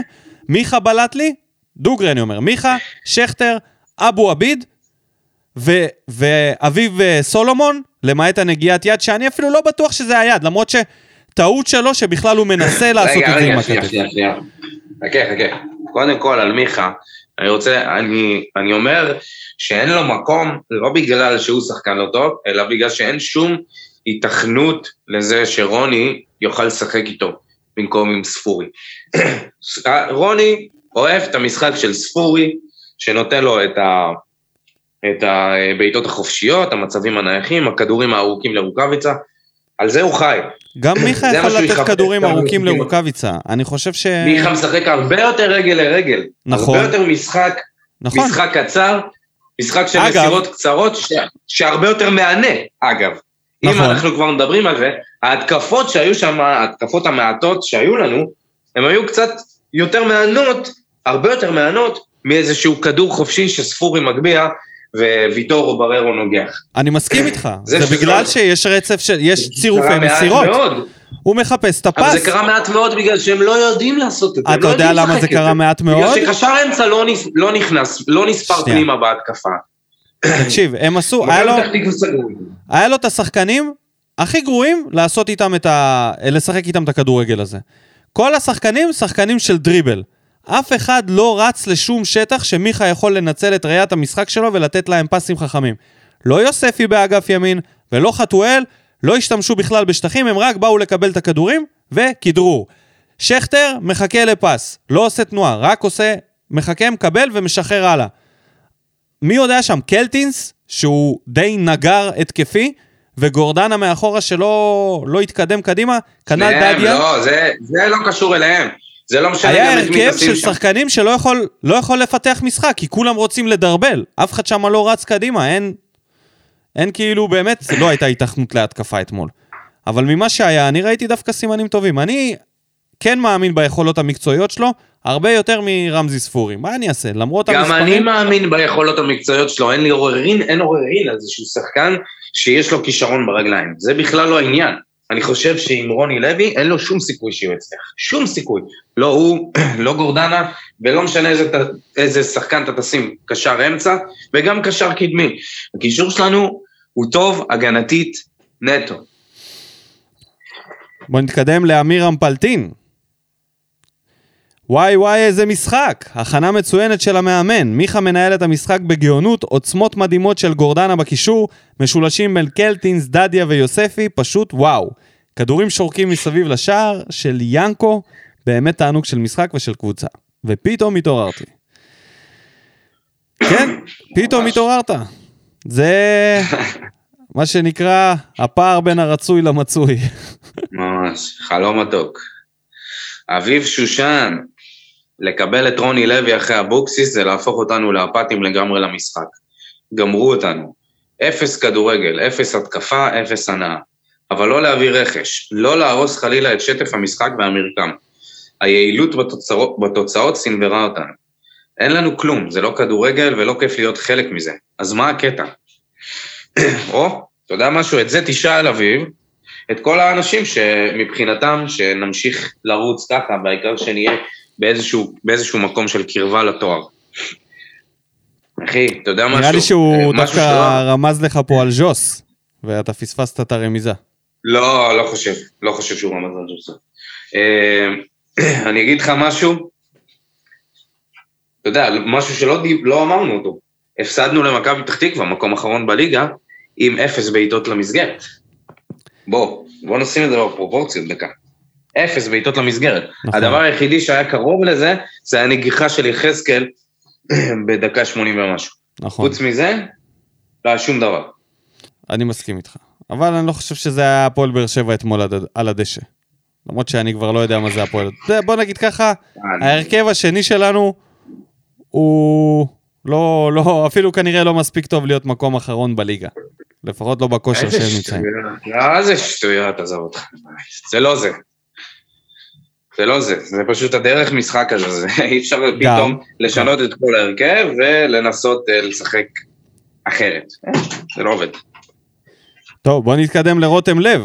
מיכה בלט לי, דוגרי אני אומר, מיכה, שכטר, אבו עביד, ו- ואביב אה, סולומון, למעט הנגיעת יד, שאני אפילו לא בטוח שזה היד, למרות שטעות שלו שבכלל הוא מנסה לעשות רגע, את זה עם רגע, שנייה, הכתף. שנייה, שנייה. חכה, חכה. קודם כל, על מיכה, אני רוצה, אני, אני אומר שאין לו מקום, לא בגלל שהוא שחקן לא טוב, אלא בגלל שאין שום היתכנות לזה שרוני יוכל לשחק איתו במקום עם ספורי. רוני אוהב את המשחק של ספורי, שנותן לו את ה... את הבעיטות החופשיות, המצבים הנייחים, הכדורים הארוכים לרוקאביצה, על זה הוא חי. גם מיכה יכול לתת כדורים ארוכים. לרוקאביצה. אני חושב ש... מיכה משחק הרבה יותר רגל לרגל. נכון. הרבה יותר משחק, נכון. משחק קצר, משחק של אגב- מסירות קצרות, ש... שהרבה יותר מהנה, אגב. אם נכון. אנחנו כבר מדברים על זה, ההתקפות שהיו שם, ההתקפות המעטות שהיו לנו, הן היו קצת יותר מהנות, הרבה יותר מהנות, מאיזשהו כדור חופשי שספורי מגביה, וויטור או בררו נוגח. אני מסכים איתך. זה זה בגלל שיש רצף של... יש צירופי מסירות. מאוד, הוא מחפש את אבל הפס. זה קרה מעט מאוד בגלל שהם לא יודעים לעשות את זה. אתה לא יודע למה זה קרה מעט מאוד? בגלל שקשר אמצע לא לא נכנס, לא נספר. פנימה בהתקפה. תקשיב, הם עשו... היה לו... היה לו את השחקנים הכי גרועים לעשות איתם את ה... לשחק איתם את הכדורגל הזה. כל השחקנים, שחקנים של דריבל. אף אחד לא רץ לשום שטח שמיכה יכול לנצל את ראיית המשחק שלו ולתת להם פסים חכמים. לא יוספי באגף ימין ולא חתואל, לא השתמשו בכלל בשטחים, הם רק באו לקבל את הכדורים וכדרור. שכטר מחכה לפס, לא עושה תנועה, רק עושה, מחכה, מקבל ומשחרר הלאה. מי יודע שם? קלטינס, שהוא די נגר התקפי, וגורדנה מאחורה שלא לא התקדם קדימה, כנ"ל דדיה. לא, זה- זה לא קשור אליהם. זה לא משנה היה גם את מי הרכב תשים של שם. שחקנים שלא יכול, לא יכול לפתח משחק, כי כולם רוצים לדרבל. אף אחד שם לא רץ קדימה, אין, אין כאילו באמת, זה לא הייתה התכנות להתקפה אתמול. אבל ממה שהיה, אני ראיתי דווקא סימנים טובים. אני כן מאמין ביכולות המקצועיות שלו, הרבה יותר מרמזי ספורי. מה אני אעשה? למרות גם המספרים... אני מאמין ביכולות המקצועיות שלו, אין לי עוררין, אין עוררין על איזשהו שחקן שיש לו כישרון ברגליים. זה בכלל לא העניין. אני חושב שעם רוני לוי אין לו שום סיכוי שהוא יצליח. שום סיכוי. לא הוא, לא גורדנה, ולא משנה איזה, איזה שחקן אתה תשים קשר אמצע, וגם קשר קדמי. הקישור שלנו הוא טוב הגנתית נטו. בוא נתקדם לאמיר אמפלטין. וואי וואי איזה משחק! הכנה מצוינת של המאמן. מיכה מנהל את המשחק בגאונות, עוצמות מדהימות של גורדנה בקישור, משולשים בין קלטינס, דדיה ויוספי, פשוט וואו. כדורים שורקים מסביב לשער של ינקו, באמת תענוג של משחק ושל קבוצה. ופתאום התעוררתי. כן, פתאום. התעוררת. זה מה שנקרא הפער בין הרצוי למצוי. ממש, חלום מתוק. אביב שושן, לקבל את רוני לוי אחרי אבוקסיס זה להפוך אותנו לאפתיים לגמרי למשחק. גמרו אותנו. אפס כדורגל, אפס התקפה, אפס הנאה. אבל לא להביא רכש, לא להרוס חלילה את שטף המשחק והמרקם. היעילות בתוצאות, בתוצאות סנוורה אותנו. אין לנו כלום, זה לא כדורגל ולא כיף להיות חלק מזה. אז מה הקטע? או, אתה יודע משהו? את זה תשאל אביב, את כל האנשים שמבחינתם, שנמשיך לרוץ ככה, בעיקר שנהיה באיזשהו, באיזשהו מקום של קרבה לתואר. אחי, אתה יודע משהו? נראה לי שהוא אה, דווקא רמז לך פה על ז'וס, ואתה פספסת את הרמיזה. לא, לא חושב, לא חושב שהוא רמז על ג'וסה. אה, אני אגיד לך משהו, אתה יודע, משהו שלא דיב- לא אמרנו אותו. הפסדנו למכבי פתח תקווה, מקום אחרון בליגה, עם אפס בעיטות למסגרת. בוא, בוא נשים את זה בפרופורציות דקה. אפס בעיטות למסגרת. נכון. הדבר היחידי שהיה קרוב לזה, זה הנגיחה של יחזקאל בדקה 80 ומשהו. נכון, חוץ מזה, לא היה שום דבר. אני מסכים איתך. אבל אני לא חושב שזה היה הפועל באר שבע אתמול על הדשא. למרות שאני כבר לא יודע מה זה הפועל. בוא נגיד ככה, ההרכב השני שלנו הוא לא, לא, אפילו כנראה לא מספיק טוב להיות מקום אחרון בליגה. לפחות לא בכושר איזה שהם נמצאים. שטויות. לא, איזה שטויות, עזוב אותך. זה לא זה. זה לא זה, זה פשוט הדרך משחק הזה, זה אי אפשר פתאום לשנות את כל ההרכב ולנסות אה, לשחק אחרת. אה, זה לא עובד. טוב, בוא נתקדם לרותם לב.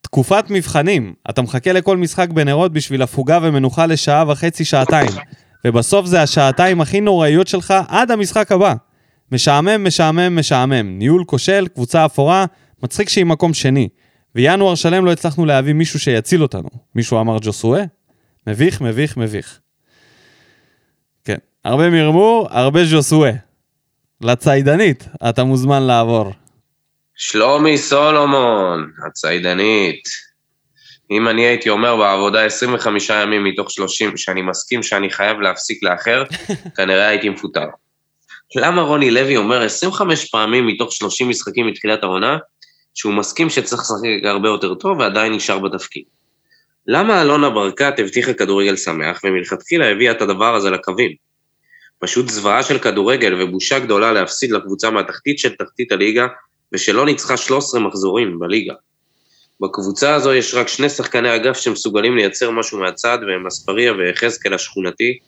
תקופת מבחנים, אתה מחכה לכל משחק בנרות בשביל הפוגה ומנוחה לשעה וחצי, שעתיים. ובסוף זה השעתיים הכי נוראיות שלך עד המשחק הבא. משעמם, משעמם, משעמם. ניהול כושל, קבוצה אפורה, מצחיק שהיא מקום שני. וינואר שלם לא הצלחנו להביא מישהו שיציל אותנו. מישהו אמר ג'וסואה? מביך, מביך, מביך. כן, הרבה מרמור, הרבה ג'וסואה. לציידנית, אתה מוזמן לעבור. שלומי סולומון, הציידנית. אם אני הייתי אומר בעבודה 25 ימים מתוך 30 שאני מסכים שאני חייב להפסיק לאחר, כנראה הייתי מפוטר. למה רוני לוי אומר 25 פעמים מתוך 30 משחקים מתחילת העונה, שהוא מסכים שצריך לשחק הרבה יותר טוב ועדיין נשאר בתפקיד? למה אלונה ברקת הבטיחה כדורגל שמח ומלכתחילה הביאה את הדבר הזה לקווים? פשוט זוועה של כדורגל ובושה גדולה להפסיד לקבוצה מהתחתית של תחתית הליגה ושלא ניצחה 13 מחזורים בליגה. בקבוצה הזו יש רק שני שחקני אגף שמסוגלים לייצר משהו מהצד, והם אספריה ויחזקאל השכונתי,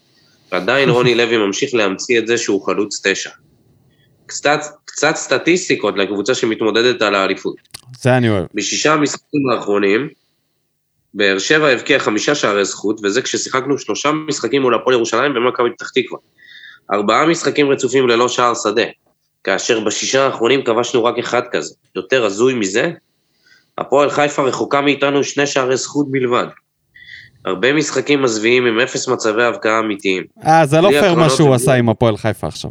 ועדיין רוני לוי ממשיך להמציא את זה שהוא חלוץ תשע. קצת, קצת סטטיסטיקות לקבוצה שמתמודדת על האליפות. זה אני אוהב. בשישה המשחקים האחרונים, באר שבע הבקיע חמישה שערי זכות, וזה כששיחקנו שלושה משחקים מול הפועל ירושלים ומכבי פתח תקווה. ארבעה משחקים רצופים ללא שער שדה, כאשר בשישה האחרונים כבשנו רק אחד כזה. יותר הזוי מזה? הפועל חיפה רחוקה מאיתנו שני שערי זכות בלבד. הרבה משחקים מזוויעים עם אפס מצבי הבקעה אמיתיים. אה, זה לא פייר מה שהוא עשה עם הפועל חיפה עכשיו.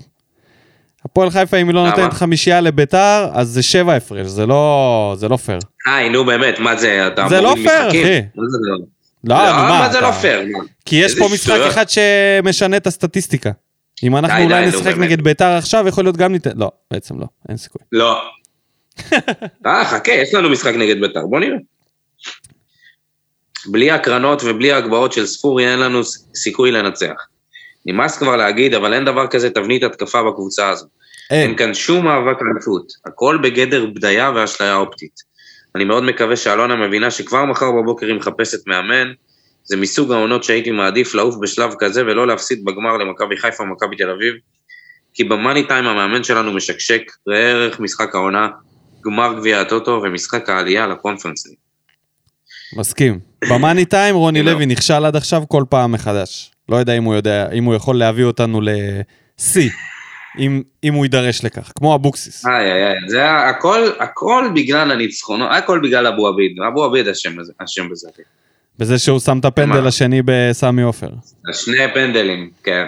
הפועל חיפה, אם היא לא? נותנת חמישייה לביתר, אז זה שבע הפרש, זה לא, זה לא פייר. היי, נו באמת, מה זה, אתה זה לא פייר? אחי. זה לא? לא, נו מה, מה זה לא פייר? כי יש פה משחק. אחד שמשנה את הסטטיסטיקה. אם אנחנו אולי נשחק. נגד ביתר עכשיו, יכול להיות גם ניתן... לא, בעצם לא, אין סיכוי. לא. אה, חכה, יש לנו משחק נגד בית"ר, בוא נראה. בלי הקרנות ובלי ההגבהות של ספורי אין לנו סיכוי לנצח. נמאס כבר להגיד, אבל אין דבר כזה תבנית התקפה בקבוצה הזו. אין, אין כאן שום מאבק אליפות, הכל בגדר בדיה ואשליה אופטית. אני מאוד מקווה שאלונה מבינה שכבר מחר בבוקר היא מחפשת מאמן, זה מסוג העונות שהייתי מעדיף לעוף בשלב כזה ולא להפסיד בגמר למכבי חיפה ומכבי תל אביב, כי במאני טיים המאמן שלנו משקשק, ראה ערך משחק העונה, גמר גביע הטוטו ומשחק העלייה לקונפרנס. ליג. מסכים. במאני טיים רוני לא. לוי נכשל עד עכשיו כל פעם מחדש. לא יודע אם הוא יודע, אם הוא יכול להביא אותנו לשיא, אם, אם הוא יידרש לכך, כמו אבוקסיס. איי איי איי, זה היה- הכל, הכל בגלל הניצחונות, הכל בגלל אבו עביד, אבו עביד אשם בזה- בזה. שהוא שם את הפנדל? השני בסמי עופר. שני פנדלים, כן.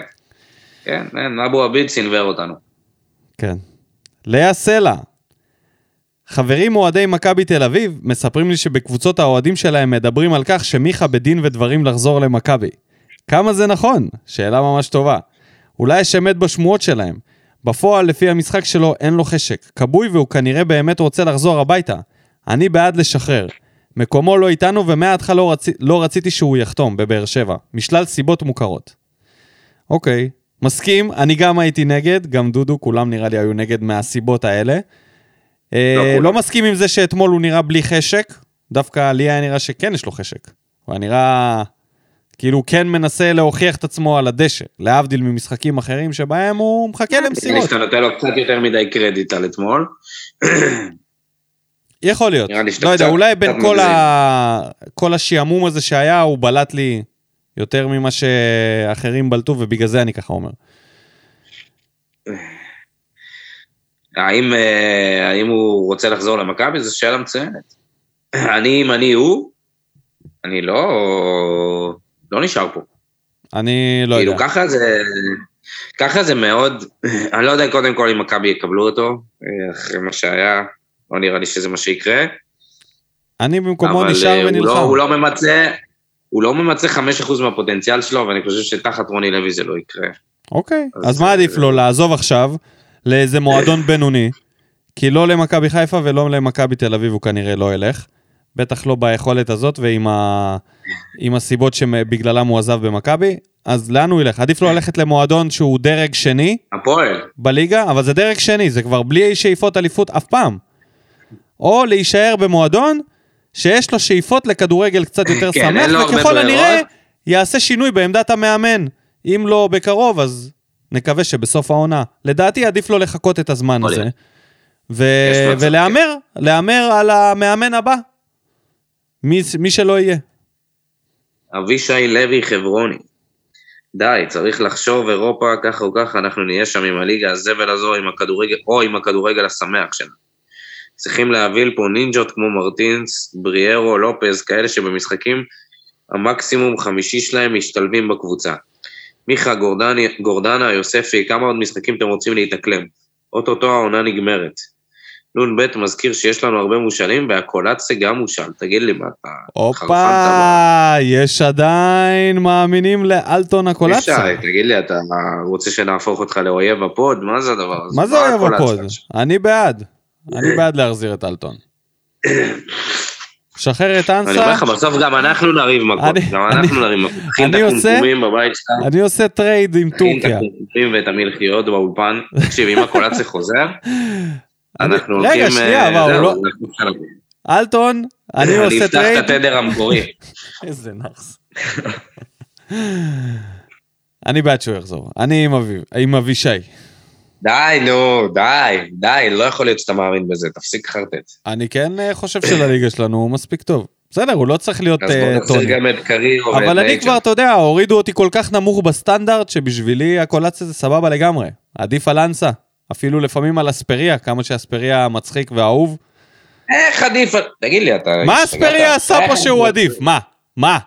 כן, כן, אבו עביד סינוור אותנו. כן. לאה סלע. חברים אוהדי מכבי תל אביב מספרים לי שבקבוצות האוהדים שלהם מדברים על כך שמיכה בדין ודברים לחזור למכבי. כמה זה נכון? שאלה ממש טובה. אולי יש אמת בשמועות שלהם. בפועל, לפי המשחק שלו, אין לו חשק. כבוי והוא כנראה באמת רוצה לחזור הביתה. אני בעד לשחרר. מקומו לא איתנו ומההתחלה לא, רצ... לא רציתי שהוא יחתום בבאר שבע, משלל סיבות מוכרות. אוקיי, מסכים, אני גם הייתי נגד, גם דודו, כולם נראה לי היו נגד מהסיבות האלה. אה, לא כולם. לא מסכים עם זה שאתמול הוא נראה בלי חשק, דווקא לי היה נראה שכן יש לו חשק. הוא היה נראה כאילו הוא כן מנסה להוכיח את עצמו על הדשא, להבדיל ממשחקים אחרים שבהם הוא מחכה נראה לי למסירות. שאתה נותן לו קצת יותר מדי קרדיט על אתמול. יכול להיות. לא יודע, אולי בין כל, מגזים. ה... כל השעמום הזה שהיה, הוא בלט לי יותר ממה שאחרים בלטו, ובגלל זה אני ככה אומר. האם, אה, האם הוא רוצה לחזור למכבי? זו שאלה מצוינת. אני, אם אני הוא, אני לא, לא נשאר פה. אני לא כאילו, יודע. ככה זה, ככה זה מאוד, אני לא יודע קודם כל אם מכבי יקבלו אותו, אה, אחרי מה שהיה, לא נראה לי שזה מה שיקרה. אני במקומו אבל נשאר אה, הוא לא, ונלחם. הוא לא ממצה, הוא לא ממצה 5% מהפוטנציאל שלו, ואני חושב שתחת רוני לוי זה לא יקרה. אוקיי, אז אז מה זה- עדיף לו, לעזוב עכשיו לאיזה מועדון בינוני, כי לא למכבי חיפה ולא למכבי תל אביב הוא כנראה לא ילך. בטח לא ביכולת הזאת ועם ה... עם הסיבות שבגללם הוא עזב במכבי, אז לאן הוא ילך? עדיף לו ללכת למועדון שהוא דרג שני הפועל, בליגה, אבל זה דרג שני, זה כבר בלי שאיפות אליפות אף פעם. או להישאר במועדון שיש לו שאיפות לכדורגל קצת יותר כן, שמח, הרבה וככל. הנראה יעשה שינוי בעמדת המאמן. אם לא בקרוב, אז נקווה שבסוף העונה. לדעתי עדיף לו לחכות את הזמן הזה. ו- ולהמר, להמר על המאמן הבא. מי, מי שלא יהיה. אבישי לוי חברוני. די, צריך לחשוב אירופה ככה או ככה, אנחנו נהיה שם עם הליגה הזבל הזו, עם הכדורגל, או עם הכדורגל השמח שלנו. צריכים להביא פה נינג'ות כמו מרטינס, בריארו, לופז, כאלה שבמשחקים המקסימום חמישי שלהם משתלבים בקבוצה. מיכה גורדני, גורדנה, יוספי, כמה עוד משחקים אתם רוצים להתאקלם? אוטוטו העונה נגמרת. נ"ב מזכיר שיש לנו הרבה מושאלים, ואקולצה גם מושאל. תגיד לי, מה אתה... הופה, יש עדיין מאמינים לאלטון אקולצה. ישי, תגיד לי, אתה רוצה שנהפוך אותך לאויב הפוד? מה זה הדבר הזה? מה זה אקולצה הפוד? אני בעד. אני בעד להחזיר את אלטון. שחרר את אני אומר אנסה, לך, בסוף גם אנחנו נריב מכות. גם אנחנו נריב מכות. תכין את אני עושה- הקומקומים בבית שלך. אני עושה טרייד עם תכין את טורקיה. הקומקומים ואת המלחיות באולפן. תקשיב, אם הקולציה חוזר, אנחנו רגע, הולכים... שנייה, אה, אבל הוא לא-. אלטון, אני עושה אני אפתח טרייד. את התדר המקורי. איזה נאחס. אני בעד שהוא יחזור. אני עם אביב- עם אבישי. די, נו, די, די, לא יכול להיות שאתה מאמין בזה, תפסיק חרטט. אני כן אה, חושב שלליגה שלנו הוא מספיק טוב. בסדר, הוא לא צריך להיות אז בוא אה, נחזיר טוני. גם את קרירו אבל אני. כבר, אתה יודע, הורידו אותי כל כך נמוך בסטנדרט, שבשבילי הקולציה זה סבבה לגמרי. עדיף על אנסה. אפילו לפעמים על אספריה, כמה שאספריה מצחיק ואהוב. איך עדיף... תגיד לי, אתה... מה? אספריה עשה פה איך שהוא עדיף? מה? מה?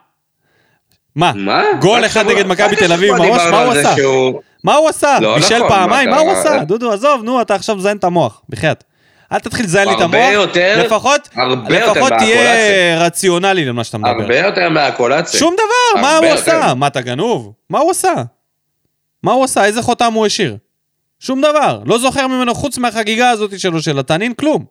מה? גול אחד נגד מכבי תל אביב, מה הוא עשה? מה הוא עשה? לא בישל נכון, פעמיים, מה הוא אתה- עשה? דודו, עזוב, נו, אתה עכשיו מזיין את המוח, בחייאת. אל תתחיל לזיין לי את הרבה המוח, יותר- לפחות הרבה יותר לפחות תהיה. רציונלי למה שאתה מדבר. הרבה יותר מהקולציה. שום דבר, מה הרבה הוא יותר. עשה? מה, אתה גנוב? מה הוא עשה? מה הוא עשה? איזה חותם הוא השאיר? שום דבר. לא זוכר ממנו חוץ מהחגיגה הזאת שלו של התנין, כלום.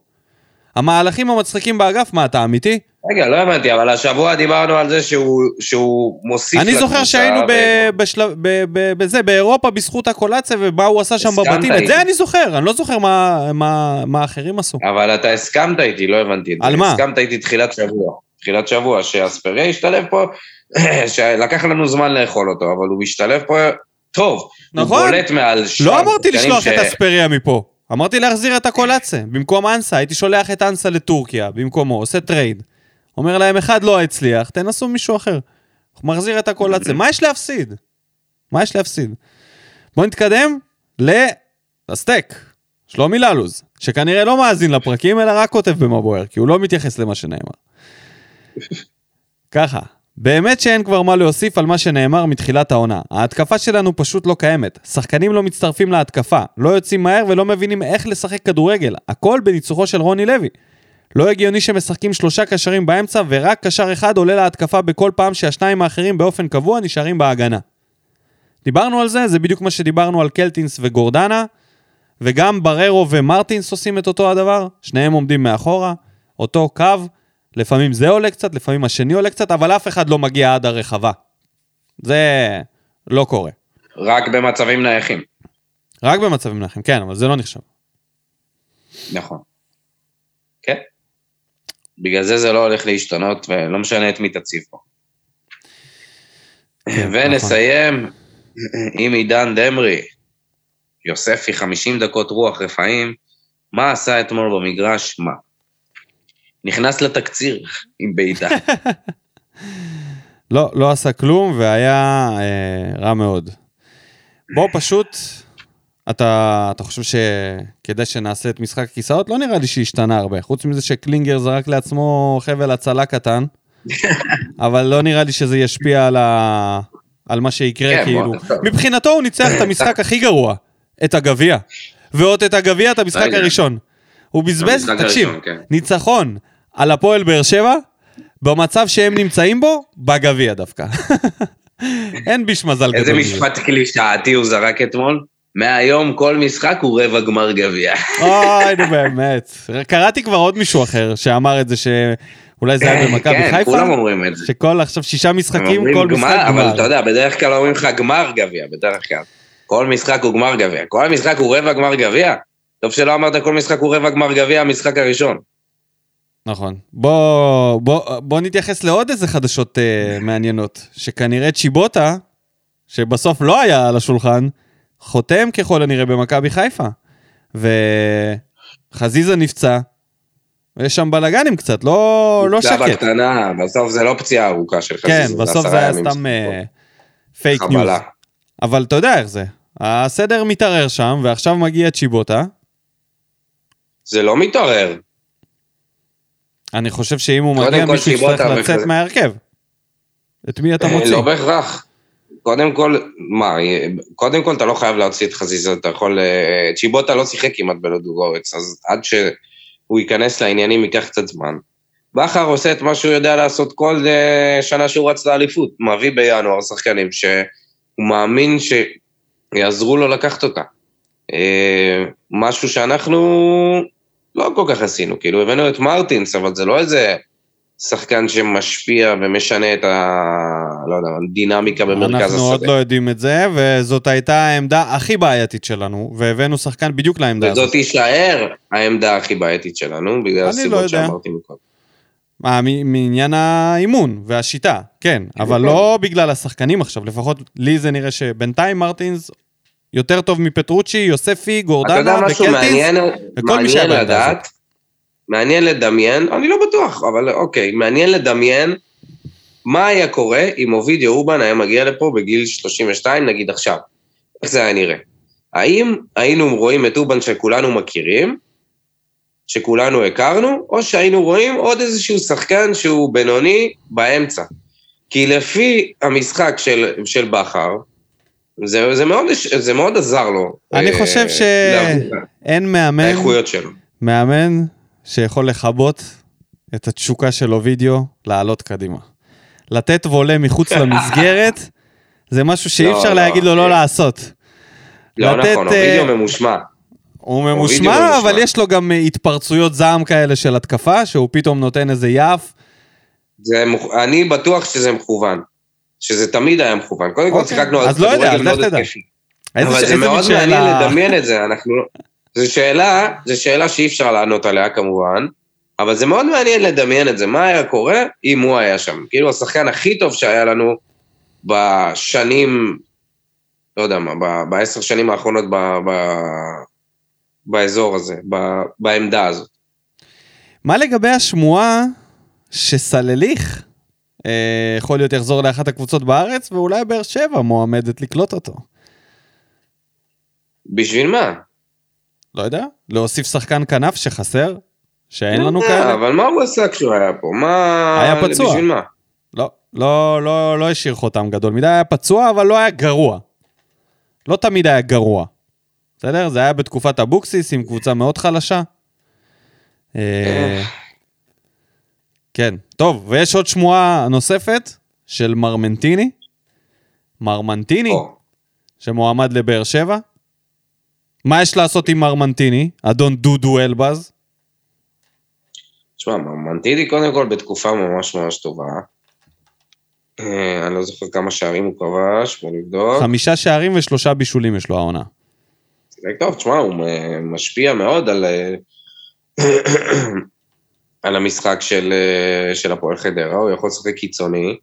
המהלכים המצחיקים באגף, מה, אתה אמיתי? רגע, לא הבנתי, אבל השבוע דיברנו על זה שהוא, שהוא מוסיף אני זוכר שהיינו ב- בשלב- ב- ב- בזה, באירופה בזכות הקולציה ומה הוא עשה שם בבתים, את איתי. זה אני זוכר, אני לא זוכר מה- מה מה האחרים עשו. אבל אתה הסכמת איתי, לא הבנתי את זה. על מה? הסכמת איתי תחילת שבוע. תחילת שבוע, שאספריה השתלב פה, שלקח לנו זמן לאכול אותו, אבל הוא משתלב פה טוב. נכון. הוא בולט מעל שם. לא אמרתי לשלוח ש- את אספריה מפה. אמרתי להחזיר את אקולצה. במקום אנסה, הייתי שולח את אנסה לטורקיה, במקומו, עושה trade. אומר להם, אחד לא הצליח, תנסו מישהו אחר. מחזיר את אקולצה. מה יש להפסיד? מה יש להפסיד? בואו נתקדם לסטייק. שלומי ללוז, שכנראה לא מאזין לפרקים, אלא רק כותב במה בוער, כי הוא לא מתייחס למה שנאמר. ככה, באמת שאין כבר מה להוסיף על מה שנאמר מתחילת העונה. ההתקפה שלנו פשוט לא קיימת. שחקנים לא מצטרפים להתקפה, לא יוצאים מהר ולא מבינים איך לשחק כדורגל. הכל בניצוחו של רוני לוי. לא הגיוני שמשחקים שלושה קשרים באמצע ורק קשר אחד עולה להתקפה בכל פעם שהשניים האחרים באופן קבוע נשארים בהגנה. דיברנו על זה, זה בדיוק מה שדיברנו על קלטינס וגורדנה, וגם בררו ומרטינס עושים את אותו הדבר, שניהם עומדים מאחורה, אותו קו, לפעמים זה עולה קצת, לפעמים השני עולה קצת, אבל אף אחד לא מגיע עד הרחבה. זה לא קורה. רק במצבים נייחים. רק במצבים נחים, כן, אבל זה לא נחשב. נכון. כן. בגלל זה זה לא הולך להשתנות, ולא משנה את מי תציב פה. כן, ונסיים עם עידן דמרי. יוספי, 50 דקות רוח רפאים. מה עשה אתמול במגרש? מה? נכנס לתקציר עם בעיטה. לא, לא עשה כלום והיה אה, רע מאוד. בוא פשוט, אתה, אתה חושב שכדי שנעשה את משחק הכיסאות? לא נראה לי שהשתנה הרבה. חוץ מזה שקלינגר זרק לעצמו חבל הצלה קטן, אבל לא נראה לי שזה ישפיע על, ה... על מה שיקרה, כן, כאילו. מבחינתו הוא ניצח את המשחק הכי גרוע, את הגביע. ועוד את הגביע, את המשחק רגע. הראשון. הוא בזבז, תקשיב, הראשון, כן. ניצחון על הפועל באר שבע, במצב שהם נמצאים בו, בגביע דווקא. אין ביש מזל איזה גדול. מזה. משפט קלישאתי הוא זרק אתמול? מהיום כל משחק הוא רבע גמר גביע. אוי, נו באמת. קראתי כבר עוד מישהו אחר שאמר את זה, שאולי זה היה במכבי כן, חיפה, כולם אומרים את זה. שכל עכשיו שישה משחקים, כל גמר, משחק אבל אתה גמר. יודע, בדרך כלל אומרים לך גמר גביע, בדרך כלל. כל משחק הוא גמר גביע. כל משחק הוא רבע גמר גביע? טוב שלא אמרת כל משחק הוא רבע גמר גביע, המשחק הראשון. נכון. בוא, בוא, בוא נתייחס לעוד איזה חדשות uh, מעניינות, שכנראה צ'יבוטה, שבסוף לא היה על השולחן, חותם ככל הנראה במכבי חיפה. וחזיזה נפצע, ויש שם בלאגנים קצת, לא, לא שקט. בקטנה, בסוף זה לא פציעה ארוכה של כן, חזיזה, בסוף עשרה זה היה סתם פייק ניוז. חבלה. אבל אתה יודע איך זה. הסדר מתערער שם, ועכשיו מגיע צ'יבוטה. זה לא מתערער. אני חושב שאם הוא מגיע, מישהו יצטרך לצאת מההרכב. את מי אתה אה, מוציא? לא בהכרח. קודם כל, מה, קודם כל אתה לא חייב להוציא את חזיזה, אתה יכול... אה, צ'יבוטה לא שיחק כמעט בלודוגורץ, אז עד שהוא ייכנס לעניינים ייקח קצת זמן. בכר עושה את מה שהוא יודע לעשות כל אה, שנה שהוא רץ לאליפות, מביא בינואר שחקנים שהוא מאמין שיעזרו לו לקחת אותה. אה, משהו שאנחנו לא כל כך עשינו, כאילו הבאנו את מרטינס, אבל זה לא איזה שחקן שמשפיע ומשנה את ה... לא יודע, הדינמיקה במרכז אנחנו עוד השדה. לא יודעים את זה, וזאת הייתה העמדה הכי בעייתית שלנו, והבאנו שחקן בדיוק לעמדה הזאת. וזאת תישאר העמדה הכי בעייתית שלנו, בגלל לא הסיבות יודע. שאמרתי מקודם. מה, מעניין האימון והשיטה, כן, אבל. לא בגלל השחקנים עכשיו, לפחות לי זה נראה שבינתיים מרטינס יותר טוב מפטרוצ'י, יוספי, גורדנה וקלטיס. מעניין, וכל מי שהיה בעמדה לדעת, מעניין לדמיין, אני לא בטוח, אבל אוקיי, מעניין לדמיין מה היה קורה אם אובידיו אובן היה מגיע לפה בגיל 32, נגיד עכשיו. איך זה היה נראה? האם היינו רואים את אובן שכולנו מכירים, שכולנו הכרנו, או שהיינו רואים עוד איזשהו שחקן שהוא בינוני באמצע? כי לפי המשחק של, של בכר, זה, זה, מאוד, זה מאוד עזר לו. אני אה, חושב שאין מאמן, האיכויות שלו. מאמן שיכול לכבות את התשוקה של אובידיו לעלות קדימה. לתת וולה מחוץ למסגרת, זה משהו שאי לא, אפשר לא, להגיד לו לא אה, לעשות. לא לתת, נכון, אה, אובידיו ממושמע. הוא ממושמע, ממושמע. אבל יש לו גם אה, התפרצויות זעם כאלה של התקפה, שהוא פתאום נותן איזה יעף. זה אני בטוח שזה מכוון. שזה תמיד היה מכוון. קודם כל אוקיי, שיחקנו אז לא יודע, כדורגל אז מאוד לך תדע. אבל זה מאוד מעניין לדמיין את זה, אנחנו. זו שאלה, זו שאלה שאי אפשר לענות עליה כמובן, אבל זה מאוד מעניין לדמיין את זה, מה היה קורה אם הוא היה שם. כאילו השחקן הכי טוב שהיה לנו בשנים, לא יודע מה, בעשר שנים האחרונות ב, ב, באזור הזה, ב, בעמדה הזאת. מה לגבי השמועה שסלליך יכול להיות יחזור לאחת הקבוצות בארץ, ואולי באר שבע מועמדת לקלוט אותו? בשביל מה? לא יודע, להוסיף שחקן כנף שחסר, שאין לנו לא יודע, כאלה. אבל מה הוא עשה כשהוא היה פה? מה... היה פצוע. בשביל מה? לא, לא, לא, לא השאיר חותם גדול מדי, היה פצוע, אבל לא היה גרוע. לא תמיד היה גרוע. בסדר? זה היה בתקופת אבוקסיס עם קבוצה מאוד חלשה. כן, טוב, ויש עוד שמועה נוספת של מרמנטיני. מרמנטיני, שמועמד לבאר שבע. מה יש לעשות עם מרמנטיני? אדון דודו אלבז. תשמע, מנטידי קודם כל בתקופה ממש ממש טובה. אה, אני לא זוכר כמה שערים הוא כבש, בוא נבדוק. חמישה שערים ושלושה בישולים יש לו העונה. טוב, תשמע, הוא משפיע מאוד על, אה, על המשחק של, אה, של הפועל חדרה, הוא יכול לשחק קיצוני.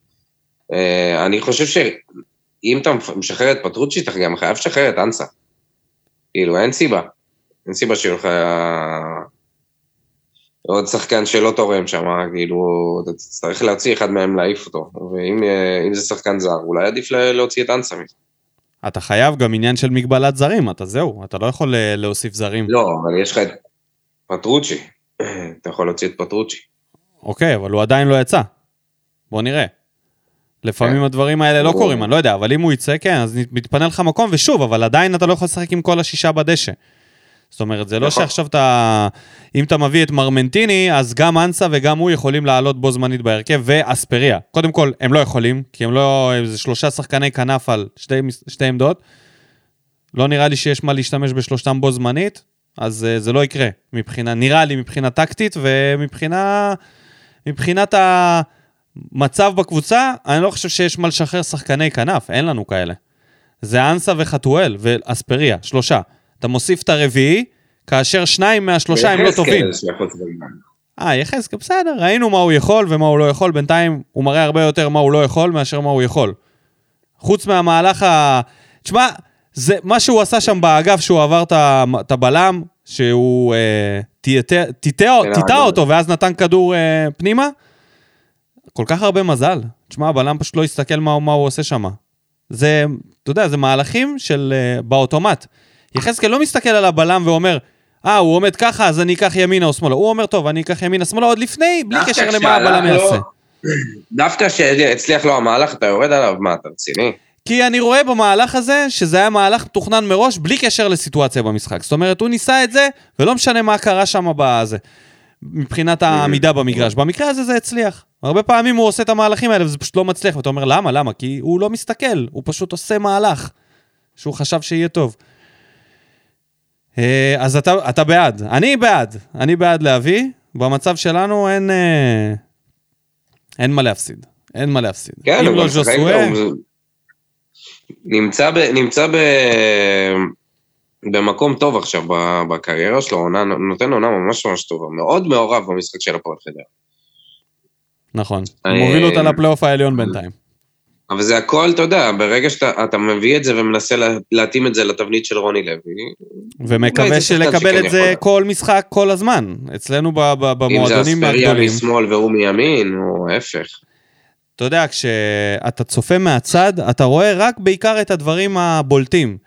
אה, אני חושב שאם אתה משחרר את פטרוצ'י, אתה גם חייב לשחרר את אנסה. כאילו, אין סיבה. אין סיבה שיהיה לך עוד שחקן שלא תורם שם, כאילו, אתה תצטרך להוציא אחד מהם להעיף אותו. ואם אה, אם זה שחקן זר, אולי עדיף לה- להוציא את אנסה מזה. אתה חייב גם עניין של מגבלת זרים, אתה זהו, אתה לא יכול אה, להוסיף זרים. לא, אבל יש לך את פטרוצ'י. אתה יכול להוציא את פטרוצ'י. אוקיי, אבל הוא עדיין לא יצא. בוא נראה. לפעמים כן. הדברים האלה לא. קורים, אני לא יודע, אבל אם הוא יצא, כן, אז מתפנה לך מקום, ושוב, אבל עדיין אתה לא יכול לשחק עם כל השישה בדשא. זאת אומרת, זה לא נכון. שעכשיו אתה... אם אתה מביא את מרמנטיני, אז גם אנסה וגם הוא יכולים לעלות בו זמנית בהרכב, ואספריה. קודם כל, הם לא יכולים, כי הם לא... זה שלושה שחקני כנף על שתי, שתי עמדות. לא נראה לי שיש מה להשתמש בשלושתם בו זמנית, אז uh, זה לא יקרה. מבחינה, נראה לי מבחינה טקטית ומבחינה... מבחינת המצב בקבוצה, אני לא חושב שיש מה לשחרר שחקני כנף, אין לנו כאלה. זה אנסה וחתואל ואספריה, שלושה. אתה מוסיף את הרביעי, כאשר שניים מהשלושה הם לא טובים. אה, יחזקאל, בסדר, ראינו מה הוא יכול ומה הוא לא יכול, בינתיים הוא מראה הרבה יותר מה הוא לא יכול מאשר מה הוא יכול. חוץ מהמהלך ה... תשמע, זה מה שהוא עשה שם באגף, שהוא עבר את הבלם, שהוא אה, טאטא כן, אבל- אותו ואז נתן כדור אה, פנימה, כל כך הרבה מזל. תשמע, הבלם פשוט לא הסתכל מה, מה הוא עושה שם. זה, אתה יודע, זה מהלכים של... אה, באוטומט. יחזקאל לא מסתכל על הבלם ואומר, אה, הוא עומד ככה, אז אני אקח ימינה או שמאלה. הוא אומר, טוב, אני אקח ימינה שמאלה עוד לפני, בלי קשר למה הבלם לו- יעשה. דווקא כשהצליח לו המהלך, אתה יורד עליו, מה, אתה רציני? כי אני רואה במהלך הזה שזה היה מהלך מתוכנן מראש, בלי קשר לסיטואציה במשחק. זאת אומרת, הוא ניסה את זה, ולא משנה מה קרה שם בזה. מבחינת העמידה במגרש. במקרה הזה זה הצליח. הרבה פעמים הוא עושה את המהלכים האלה וזה פשוט לא מצליח, ואתה אומר, למה? למה? כי הוא לא מסתכל, הוא פשוט עושה מהלך שהוא חשב שיהיה טוב. אה, אז אתה, אתה בעד. אני בעד. אני בעד להביא. במצב שלנו אין, אה, אין מה להפסיד. אין מה להפסיד. כן, אם לא. טוב. נמצא ב... נמצא ב... במקום טוב עכשיו בקריירה שלו, עונה, נותן עונה ממש ממש טובה, מאוד מעורב במשחק של הפועל חדרה. נכון. הוא אה, מוביל אותה לפלייאוף העליון בינתיים. אבל זה הכל, אתה יודע, ברגע שאתה אתה מביא את זה ומנסה לה- להתאים את זה לתבנית של רוני לוי, ומקווה שלקבל את זה יכול. כל משחק, כל הזמן. אצלנו ב- ב- אם זה במועדונים אספריה הגדולים. משמאל והוא מימין, או ההפך. אתה יודע, כשאתה צופה מהצד, אתה רואה רק בעיקר את הדברים הבולטים.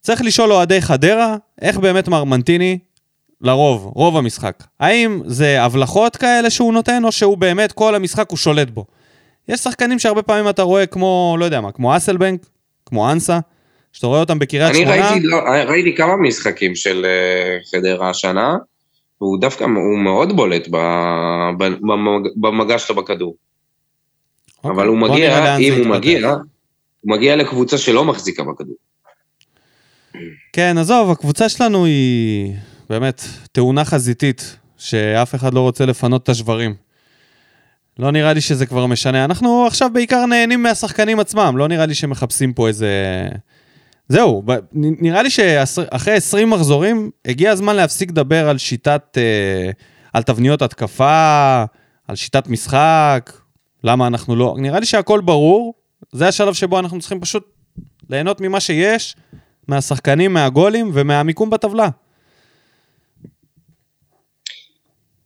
צריך לשאול אוהדי חדרה, איך באמת מרמנטיני, לרוב, רוב המשחק. האם זה הבלחות כאלה שהוא נותן, או שהוא באמת כל המשחק הוא שולט בו? יש שחקנים שהרבה פעמים אתה רואה כמו, לא יודע מה, כמו אסלבנק, כמו אנסה, שאתה רואה אותם בקריית אני שמונה. ראיתי, לא, ראיתי כמה משחקים של אה, חדרה השנה, והוא דווקא, הוא מאוד בולט במגע שלו בכדור. אוקיי, אבל הוא מגיע, אם הוא. מגיע, הוא מגיע לקבוצה שלא מחזיקה בכדור. כן, עזוב, הקבוצה שלנו היא באמת תאונה חזיתית, שאף אחד לא רוצה לפנות את השברים. לא נראה לי שזה כבר משנה. אנחנו עכשיו בעיקר נהנים מהשחקנים עצמם, לא נראה לי שמחפשים פה איזה... זהו, נראה לי שאחרי 20 מחזורים, הגיע הזמן להפסיק לדבר על שיטת... אה, על תבניות התקפה, על שיטת משחק, למה אנחנו לא... נראה לי שהכל ברור, זה השלב שבו אנחנו צריכים פשוט ליהנות ממה שיש, מהשחקנים, מהגולים ומהמיקום בטבלה.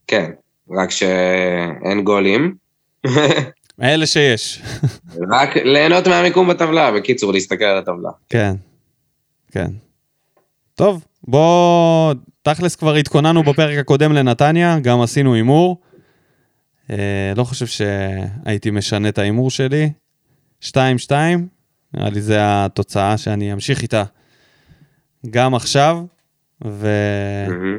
כן, רק שאין גולים. אלה שיש. רק ליהנות מהמיקום בטבלה, בקיצור, להסתכל על הטבלה. כן, כן. טוב, בוא, תכלס כבר התכוננו בפרק הקודם לנתניה, גם עשינו הימור. אה, לא חושב שהייתי משנה את ההימור שלי. 2-2, נראה לי זה התוצאה שאני אמשיך איתה גם עכשיו. ו... מהמם.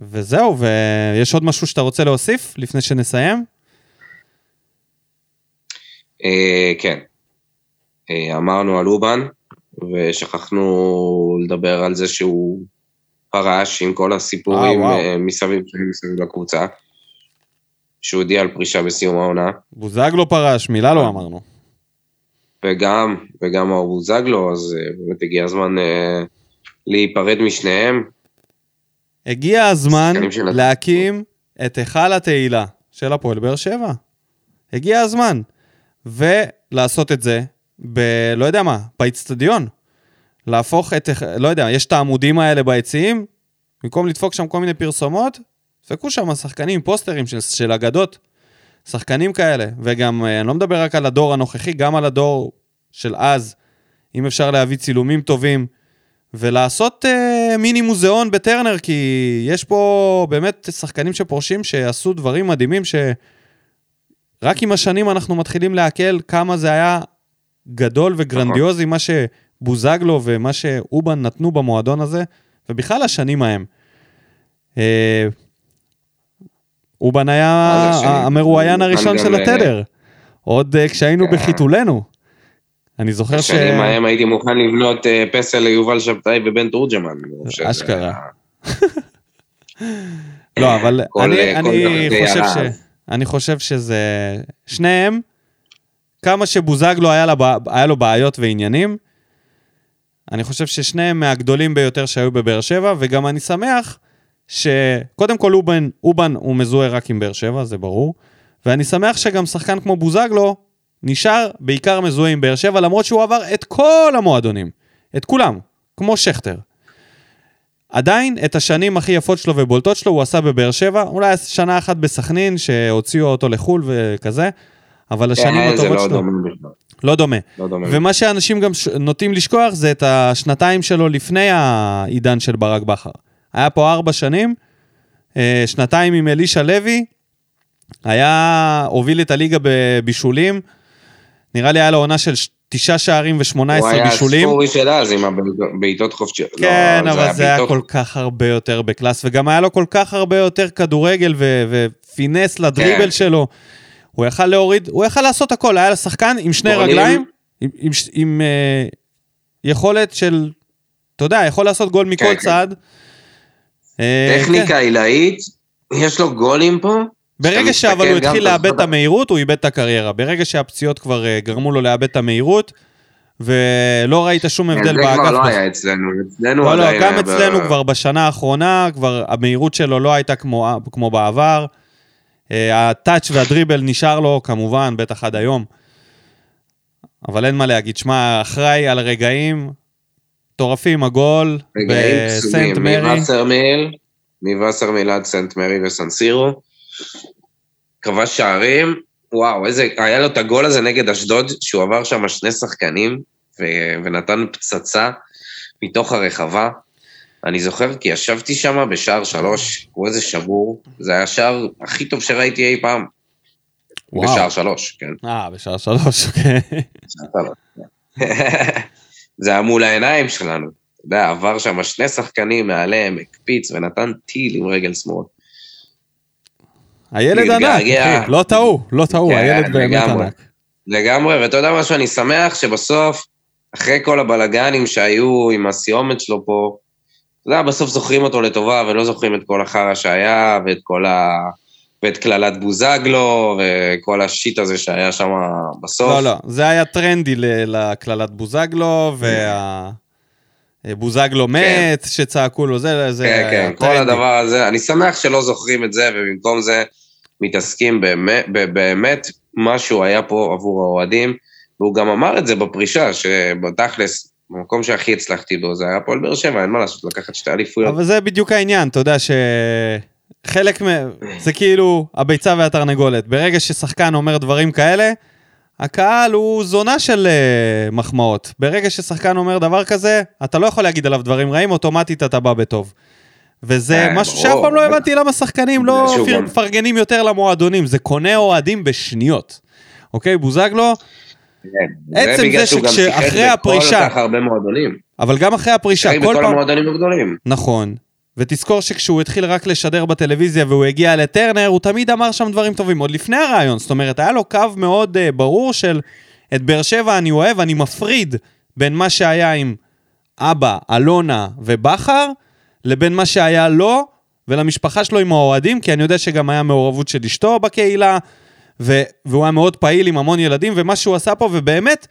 וזהו, ויש עוד משהו שאתה רוצה להוסיף לפני שנסיים? אה, כן. אה, אמרנו על אובן, ושכחנו לדבר על זה שהוא פרש עם כל הסיפורים מסביב לקבוצה. שהוא הודיע על פרישה בסיום העונה, בוזגלו פרש, מילה לא אמרנו. וגם, וגם מאור בוזגלו, אז אה, באמת הגיע הזמן אה, להיפרד משניהם. הגיע הזמן להקים את היכל התהילה של הפועל באר שבע. הגיע הזמן. ולעשות את זה ב... לא יודע מה, באיצטדיון. להפוך את... לא יודע, יש את העמודים האלה ביציעים, במקום לדפוק שם כל מיני פרסומות, דפקו שם שחקנים, פוסטרים של, של אגדות. שחקנים כאלה. וגם, אה, אני לא מדבר רק על הדור הנוכחי, גם על הדור של אז. אם אפשר להביא צילומים טובים. ולעשות אה, מיני מוזיאון בטרנר, כי יש פה באמת שחקנים שפורשים שעשו דברים מדהימים, שרק עם השנים אנחנו מתחילים לעכל כמה זה היה גדול וגרנדיוזי, מה שבוזגלו ומה שאובן נתנו במועדון הזה, ובכלל השנים ההם. אה, אובן היה? המרואיין הראשון של ל- התדר, עוד אה, כשהיינו כן. בחיתולנו. אני זוכר ש... בשנים ההם הייתי מוכן לבנות אה, פסל ליובל שבתאי ובן תורג'מן. אשכרה. לא, אבל כל- אני, חושב ש, הרעב. אני חושב שזה... שניהם, כמה שבוזגלו בע- היה לו בעיות ועניינים, אני חושב ששניהם מהגדולים ביותר שהיו בבאר שבע, וגם אני שמח שקודם כל אובן, אובן הוא מזוהה רק עם באר שבע, זה ברור, ואני שמח שגם שחקן כמו בוזגלו נשאר בעיקר מזוהה עם באר שבע, למרות שהוא עבר את כל המועדונים, את כולם, כמו שכטר. עדיין, את השנים הכי יפות שלו ובולטות שלו הוא עשה בבאר שבע, אולי שנה אחת בסכנין, שהוציאו אותו לחו"ל וכזה, אבל השנים כן, זה הטובות לא שלו... לא דומה. לא דומה. ומה שאנשים גם ש... נוטים לשכוח זה את השנתיים שלו לפני העידן של ברק בכר. היה פה ארבע שנים, אה, שנתיים עם אלישע לוי, היה, הוביל את הליגה בבישולים, נראה לי היה לו עונה של תשעה שערים ו-18 הוא היה בישולים. הספורי של אז עם הבעיטות חופשיות. לא, כן, אבל זה היה בעיטות- כל כך הרבה יותר בקלאס, וגם היה לו כל כך הרבה יותר כדורגל ו- ופינס לדריבל כן. שלו. הוא יכל להוריד, הוא יכל לעשות הכל, היה שחקן עם שני גולים. רגליים, עם, עם, ש- עם אה, יכולת של, אתה יודע, יכול לעשות גול מכל כן. צד. כן. טכניקה עילאית, יש לו גולים פה. ברגע שאבל הוא התחיל לאבד את המהירות, הוא איבד את הקריירה. ברגע שהפציעות כבר אה, גרמו לו לאבד את המהירות, ולא ראית שום כן, הבדל זה באגף. כבר לא היה אצלנו, אצלנו לא, לא, גם אצלנו כבר בשנה האחרונה, כבר המהירות שלו לא הייתה כמו, כמו בעבר. אה, הטאץ' והדריבל נשאר לו, כמובן, בטח עד היום. אבל אין מה להגיד. שמע, אחראי על רגעים מטורפים, הגול בסנט מרי. מווסרמיל, מווסרמיל עד סנט מרי וסנסירו. כבש שערים, וואו, איזה, היה לו את הגול הזה נגד אשדוד, שהוא עבר שם שני שחקנים, ו- ונתן פצצה מתוך הרחבה. אני זוכר כי ישבתי שם בשער שלוש, הוא איזה שבור, זה היה השער הכי טוב שראיתי אי פעם. וואו. בשער שלוש, כן. אה, בשעה שלוש, אוקיי. זה היה מול העיניים שלנו. אתה יודע, עבר שם שני שחקנים מעליהם, הקפיץ ונתן טיל עם רגל שמאל. הילד ענק. אחי. לא טעו, לא טעו, כן, הילד באמת. ענק. לגמרי, ואתה יודע משהו, אני שמח שבסוף, אחרי כל הבלגנים שהיו עם הסיומת שלו פה, אתה יודע, בסוף זוכרים אותו לטובה ולא זוכרים את כל החרא שהיה, ואת כל ה... ואת קללת בוזגלו, וכל השיט הזה שהיה שם בסוף. לא, לא, זה היה טרנדי לקללת בוזגלו, והבוזגלו מת, שצעקו לו, זה זה כן, היה כן, כל טרנדי. הדבר הזה, אני שמח שלא זוכרים את זה, ובמקום זה מתעסקים באמת, באמת משהו היה פה עבור האוהדים, והוא גם אמר את זה בפרישה, שבתכלס, המקום שהכי הצלחתי בו זה היה הפועל באר שבע, אין מה לעשות, לקחת שתי אליפויות. אבל זה בדיוק העניין, אתה יודע שחלק מ... זה כאילו הביצה והתרנגולת. ברגע ששחקן אומר דברים כאלה, הקהל הוא זונה של uh, מחמאות. ברגע ששחקן אומר דבר כזה, אתה לא יכול להגיד עליו דברים רעים, אוטומטית אתה בא בטוב. וזה אה, משהו. שאף פעם לא הבנתי למה שחקנים לא מפרגנים יותר למועדונים, זה קונה אוהדים בשניות. אוקיי, בוזגלו, כן, עצם זה שכשאחרי הפרישה-. אבל גם אחרי הפרישה, כל בכל פעם... המועדונים הגדולים. נכון. ותזכור שכשהוא התחיל רק לשדר בטלוויזיה והוא הגיע לטרנר, הוא תמיד אמר שם דברים טובים, עוד לפני הרעיון. זאת אומרת, היה לו קו מאוד uh, ברור של את באר שבע אני אוהב, אני מפריד בין מה שהיה עם אבא, אלונה ובכר, לבין מה שהיה לו ולמשפחה שלו עם האוהדים, כי אני יודע שגם היה מעורבות של אשתו בקהילה, ו- והוא היה מאוד פעיל עם המון ילדים, ומה שהוא עשה פה, ובאמת,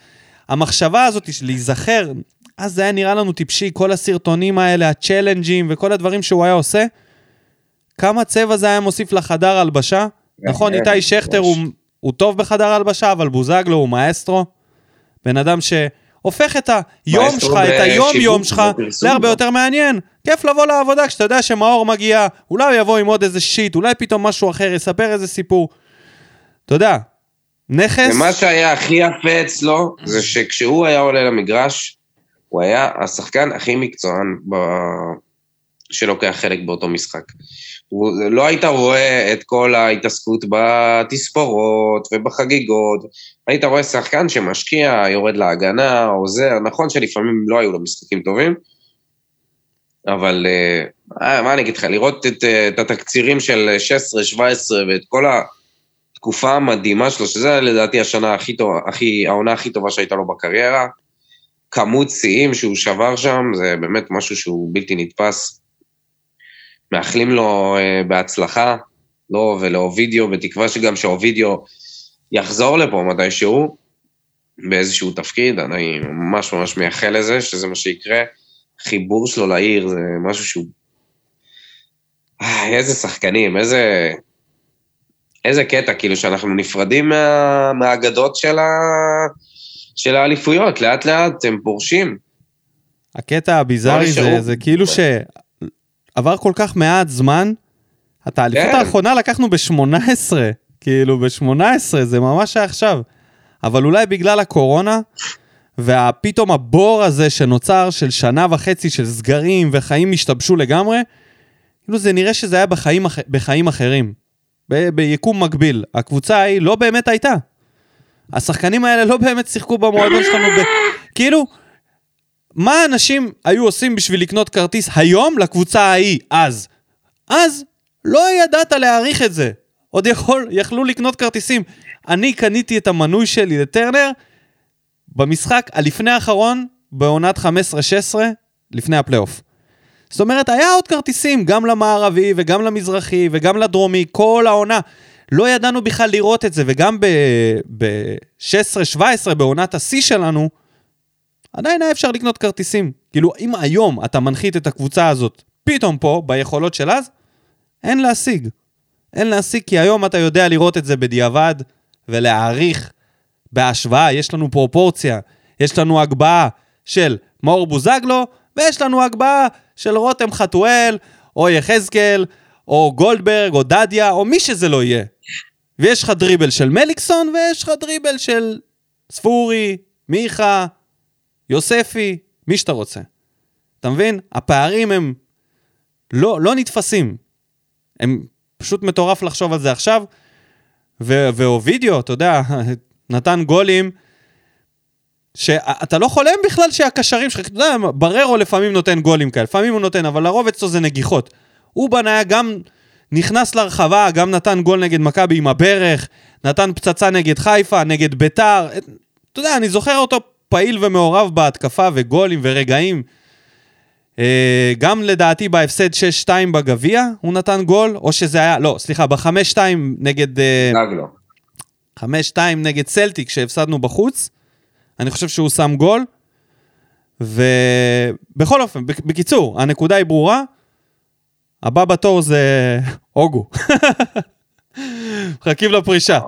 המחשבה הזאת של להיזכר, אז זה היה נראה לנו טיפשי, כל הסרטונים האלה, הצ'לנג'ים וכל הדברים שהוא היה עושה, כמה צבע זה היה מוסיף לחדר הלבשה? נכון, כן, איתי שכטר הוא, הוא טוב בחדר הלבשה, אבל בוזגלו הוא מאסטרו. בן אדם שהופך את היום שלך, את היום-יום שלך, להרבה. יותר מעניין. כיף לבוא לעבודה כשאתה יודע שמאור מגיע, אולי הוא יבוא עם עוד איזה שיט, אולי פתאום משהו אחר, יספר איזה סיפור. אתה יודע, נכס, ומה שהיה הכי יפה אצלו, זה שכשהוא היה עולה למגרש, הוא היה השחקן הכי מקצוען ב... שלוקח חלק באותו משחק. הוא, לא היית רואה את כל ההתעסקות בתספורות ובחגיגות, היית רואה שחקן שמשקיע, יורד להגנה, עוזר, נכון שלפעמים לא היו לו משחקים טובים, אבל אה, מה אני אגיד לך, לראות את, אה, את התקצירים של 16-17 ואת כל התקופה המדהימה שלו, שזה לדעתי השנה הכי טובה, הכי, העונה הכי טובה שהייתה לו בקריירה, כמות שיאים שהוא שבר שם, זה באמת משהו שהוא בלתי נתפס. מאחלים לו uh, בהצלחה, לו ולאוvidio, בתקווה שגם שאוvidio יחזור לפה מתישהו, באיזשהו תפקיד, אני ממש ממש מייחל לזה, שזה מה שיקרה. חיבור שלו לעיר זה משהו שהוא... אה, איזה שחקנים, איזה... איזה קטע, כאילו שאנחנו נפרדים מה... מהאגדות של, ה... של האליפויות, לאט לאט הם פורשים. הקטע הביזארי זה. זה כאילו שעבר כל כך מעט זמן, את האליפות כן. האחרונה לקחנו ב-18, כאילו ב-18, זה ממש היה עכשיו. אבל אולי בגלל הקורונה, ופתאום הבור הזה שנוצר של שנה וחצי של סגרים וחיים השתבשו לגמרי, כאילו זה נראה שזה היה בחיים, בחיים אחרים. ב- ביקום מקביל. הקבוצה ההיא לא באמת הייתה. השחקנים האלה לא באמת שיחקו במועדון שלנו ב... כאילו, מה אנשים היו עושים בשביל לקנות כרטיס היום לקבוצה ההיא, אז? אז לא ידעת להעריך את זה. עוד יכול, יכלו לקנות כרטיסים. אני קניתי את המנוי שלי לטרנר במשחק הלפני האחרון, בעונת 15-16, לפני הפלייאוף. זאת אומרת, היה עוד כרטיסים, גם למערבי וגם למזרחי וגם לדרומי, כל העונה. לא ידענו בכלל לראות את זה, וגם ב-16-17, בעונת השיא שלנו, עדיין היה אפשר לקנות כרטיסים. כאילו, אם היום אתה מנחית את הקבוצה הזאת, פתאום פה, ביכולות של אז, אין להשיג. אין להשיג, כי היום אתה יודע לראות את זה בדיעבד, ולהעריך בהשוואה, יש לנו פרופורציה, יש לנו הגבהה של מאור בוזגלו, ויש לנו הגבהה של רותם חתואל, או יחזקאל, או גולדברג, או דדיה, או מי שזה לא יהיה. ויש לך דריבל של מליקסון, ויש לך דריבל של ספורי, מיכה, יוספי, מי שאתה רוצה. אתה מבין? הפערים הם לא, לא נתפסים. הם פשוט מטורף לחשוב על זה עכשיו. ו- ואוvidio, אתה יודע, נתן גולים, שאתה לא חולם בכלל שהקשרים שלך, אתה יודע, בררו לפעמים נותן גולים כאלה, לפעמים הוא נותן, אבל לרוב אצלו זה נגיחות. הוא בנה גם, נכנס לרחבה, גם נתן גול נגד מכבי עם הברך, נתן פצצה נגד חיפה, נגד ביתר. אתה יודע, אני זוכר אותו פעיל ומעורב בהתקפה וגולים ורגעים. אה, גם לדעתי בהפסד 6-2 בגביע הוא נתן גול, או שזה היה, לא, סליחה, ב-5-2 נגד... אה, דאגלו. 5-2 נגד סלטיק שהפסדנו בחוץ. אני חושב שהוא שם גול. ובכל אופן, בק- בקיצור, הנקודה היא ברורה. הבא בתור זה אוגו. מחכים לפרישה.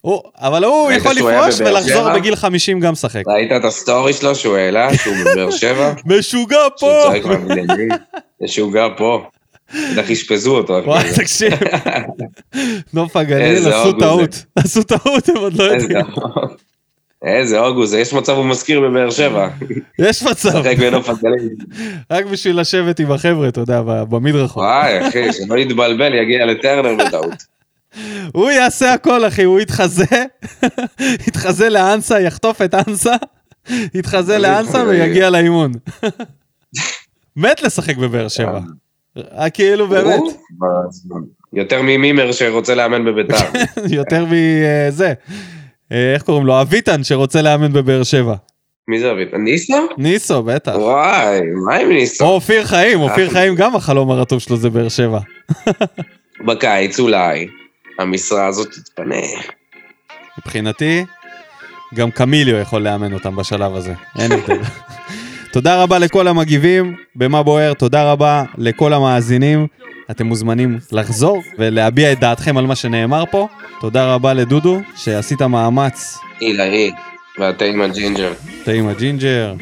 הוא- אבל הוא יכול לפרוש ולחזור? בגיל 50 גם לשחק. ראית את הסטורי שלו שהוא העלה, שהוא בבאר שבע? משוגע פה! גר פה. בטח אשפזו אותו. וואי, תקשיב. נוף הגליל עשו טעות. עשו טעות, הם עוד לא יודעים. איזה אוגוסט, יש מצב הוא מזכיר בבאר שבע. יש מצב. רק בשביל לשבת עם החבר'ה, אתה יודע, במדרחוב. וואי, אחי, שלא יתבלבל, יגיע לטרנר בטעות. הוא יעשה הכל, אחי, הוא יתחזה, יתחזה לאנסה, יחטוף את אנסה, יתחזה לאנסה ויגיע לאימון. מת לשחק בבאר שבע. אה, כאילו באמת? יותר ממימר שרוצה לאמן בביתר. יותר מזה. אה, איך קוראים לו? אביטן שרוצה לאמן בבאר שבע. מי זה אביטן? ניסו? ניסו, בטח. וואי, מה עם או ניסו? אופיר חיים, אופיר חיים גם החלום הרטוב שלו זה באר שבע. בקיץ אולי. המשרה הזאת תתפנה. מבחינתי, גם קמיליו יכול לאמן אותם בשלב הזה, אין הבדל. תודה רבה לכל המגיבים במה בוער, תודה רבה לכל המאזינים. אתם מוזמנים לחזור ולהביע את דעתכם על מה שנאמר פה. תודה רבה לדודו, שעשית מאמץ עילאי, והתה עם הג'ינג'ר. תה עם הג'ינג'ר,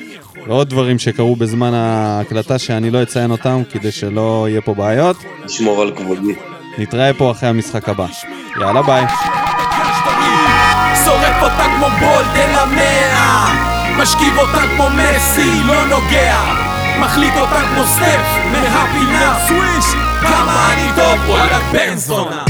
ועוד דברים שקרו בזמן ההקלטה שאני לא אציין אותם כדי שלא יהיה פה בעיות. לשמור על כבודי. נתראה פה אחרי המשחק הבא. יאללה ביי. שורף אותה כמו בולט אל המאה משכיב אותה כמו מסי, לא נוגע מחליט אותה כמו סטף מהפינה סוויש כמה אני טוב, וואלה בן זונה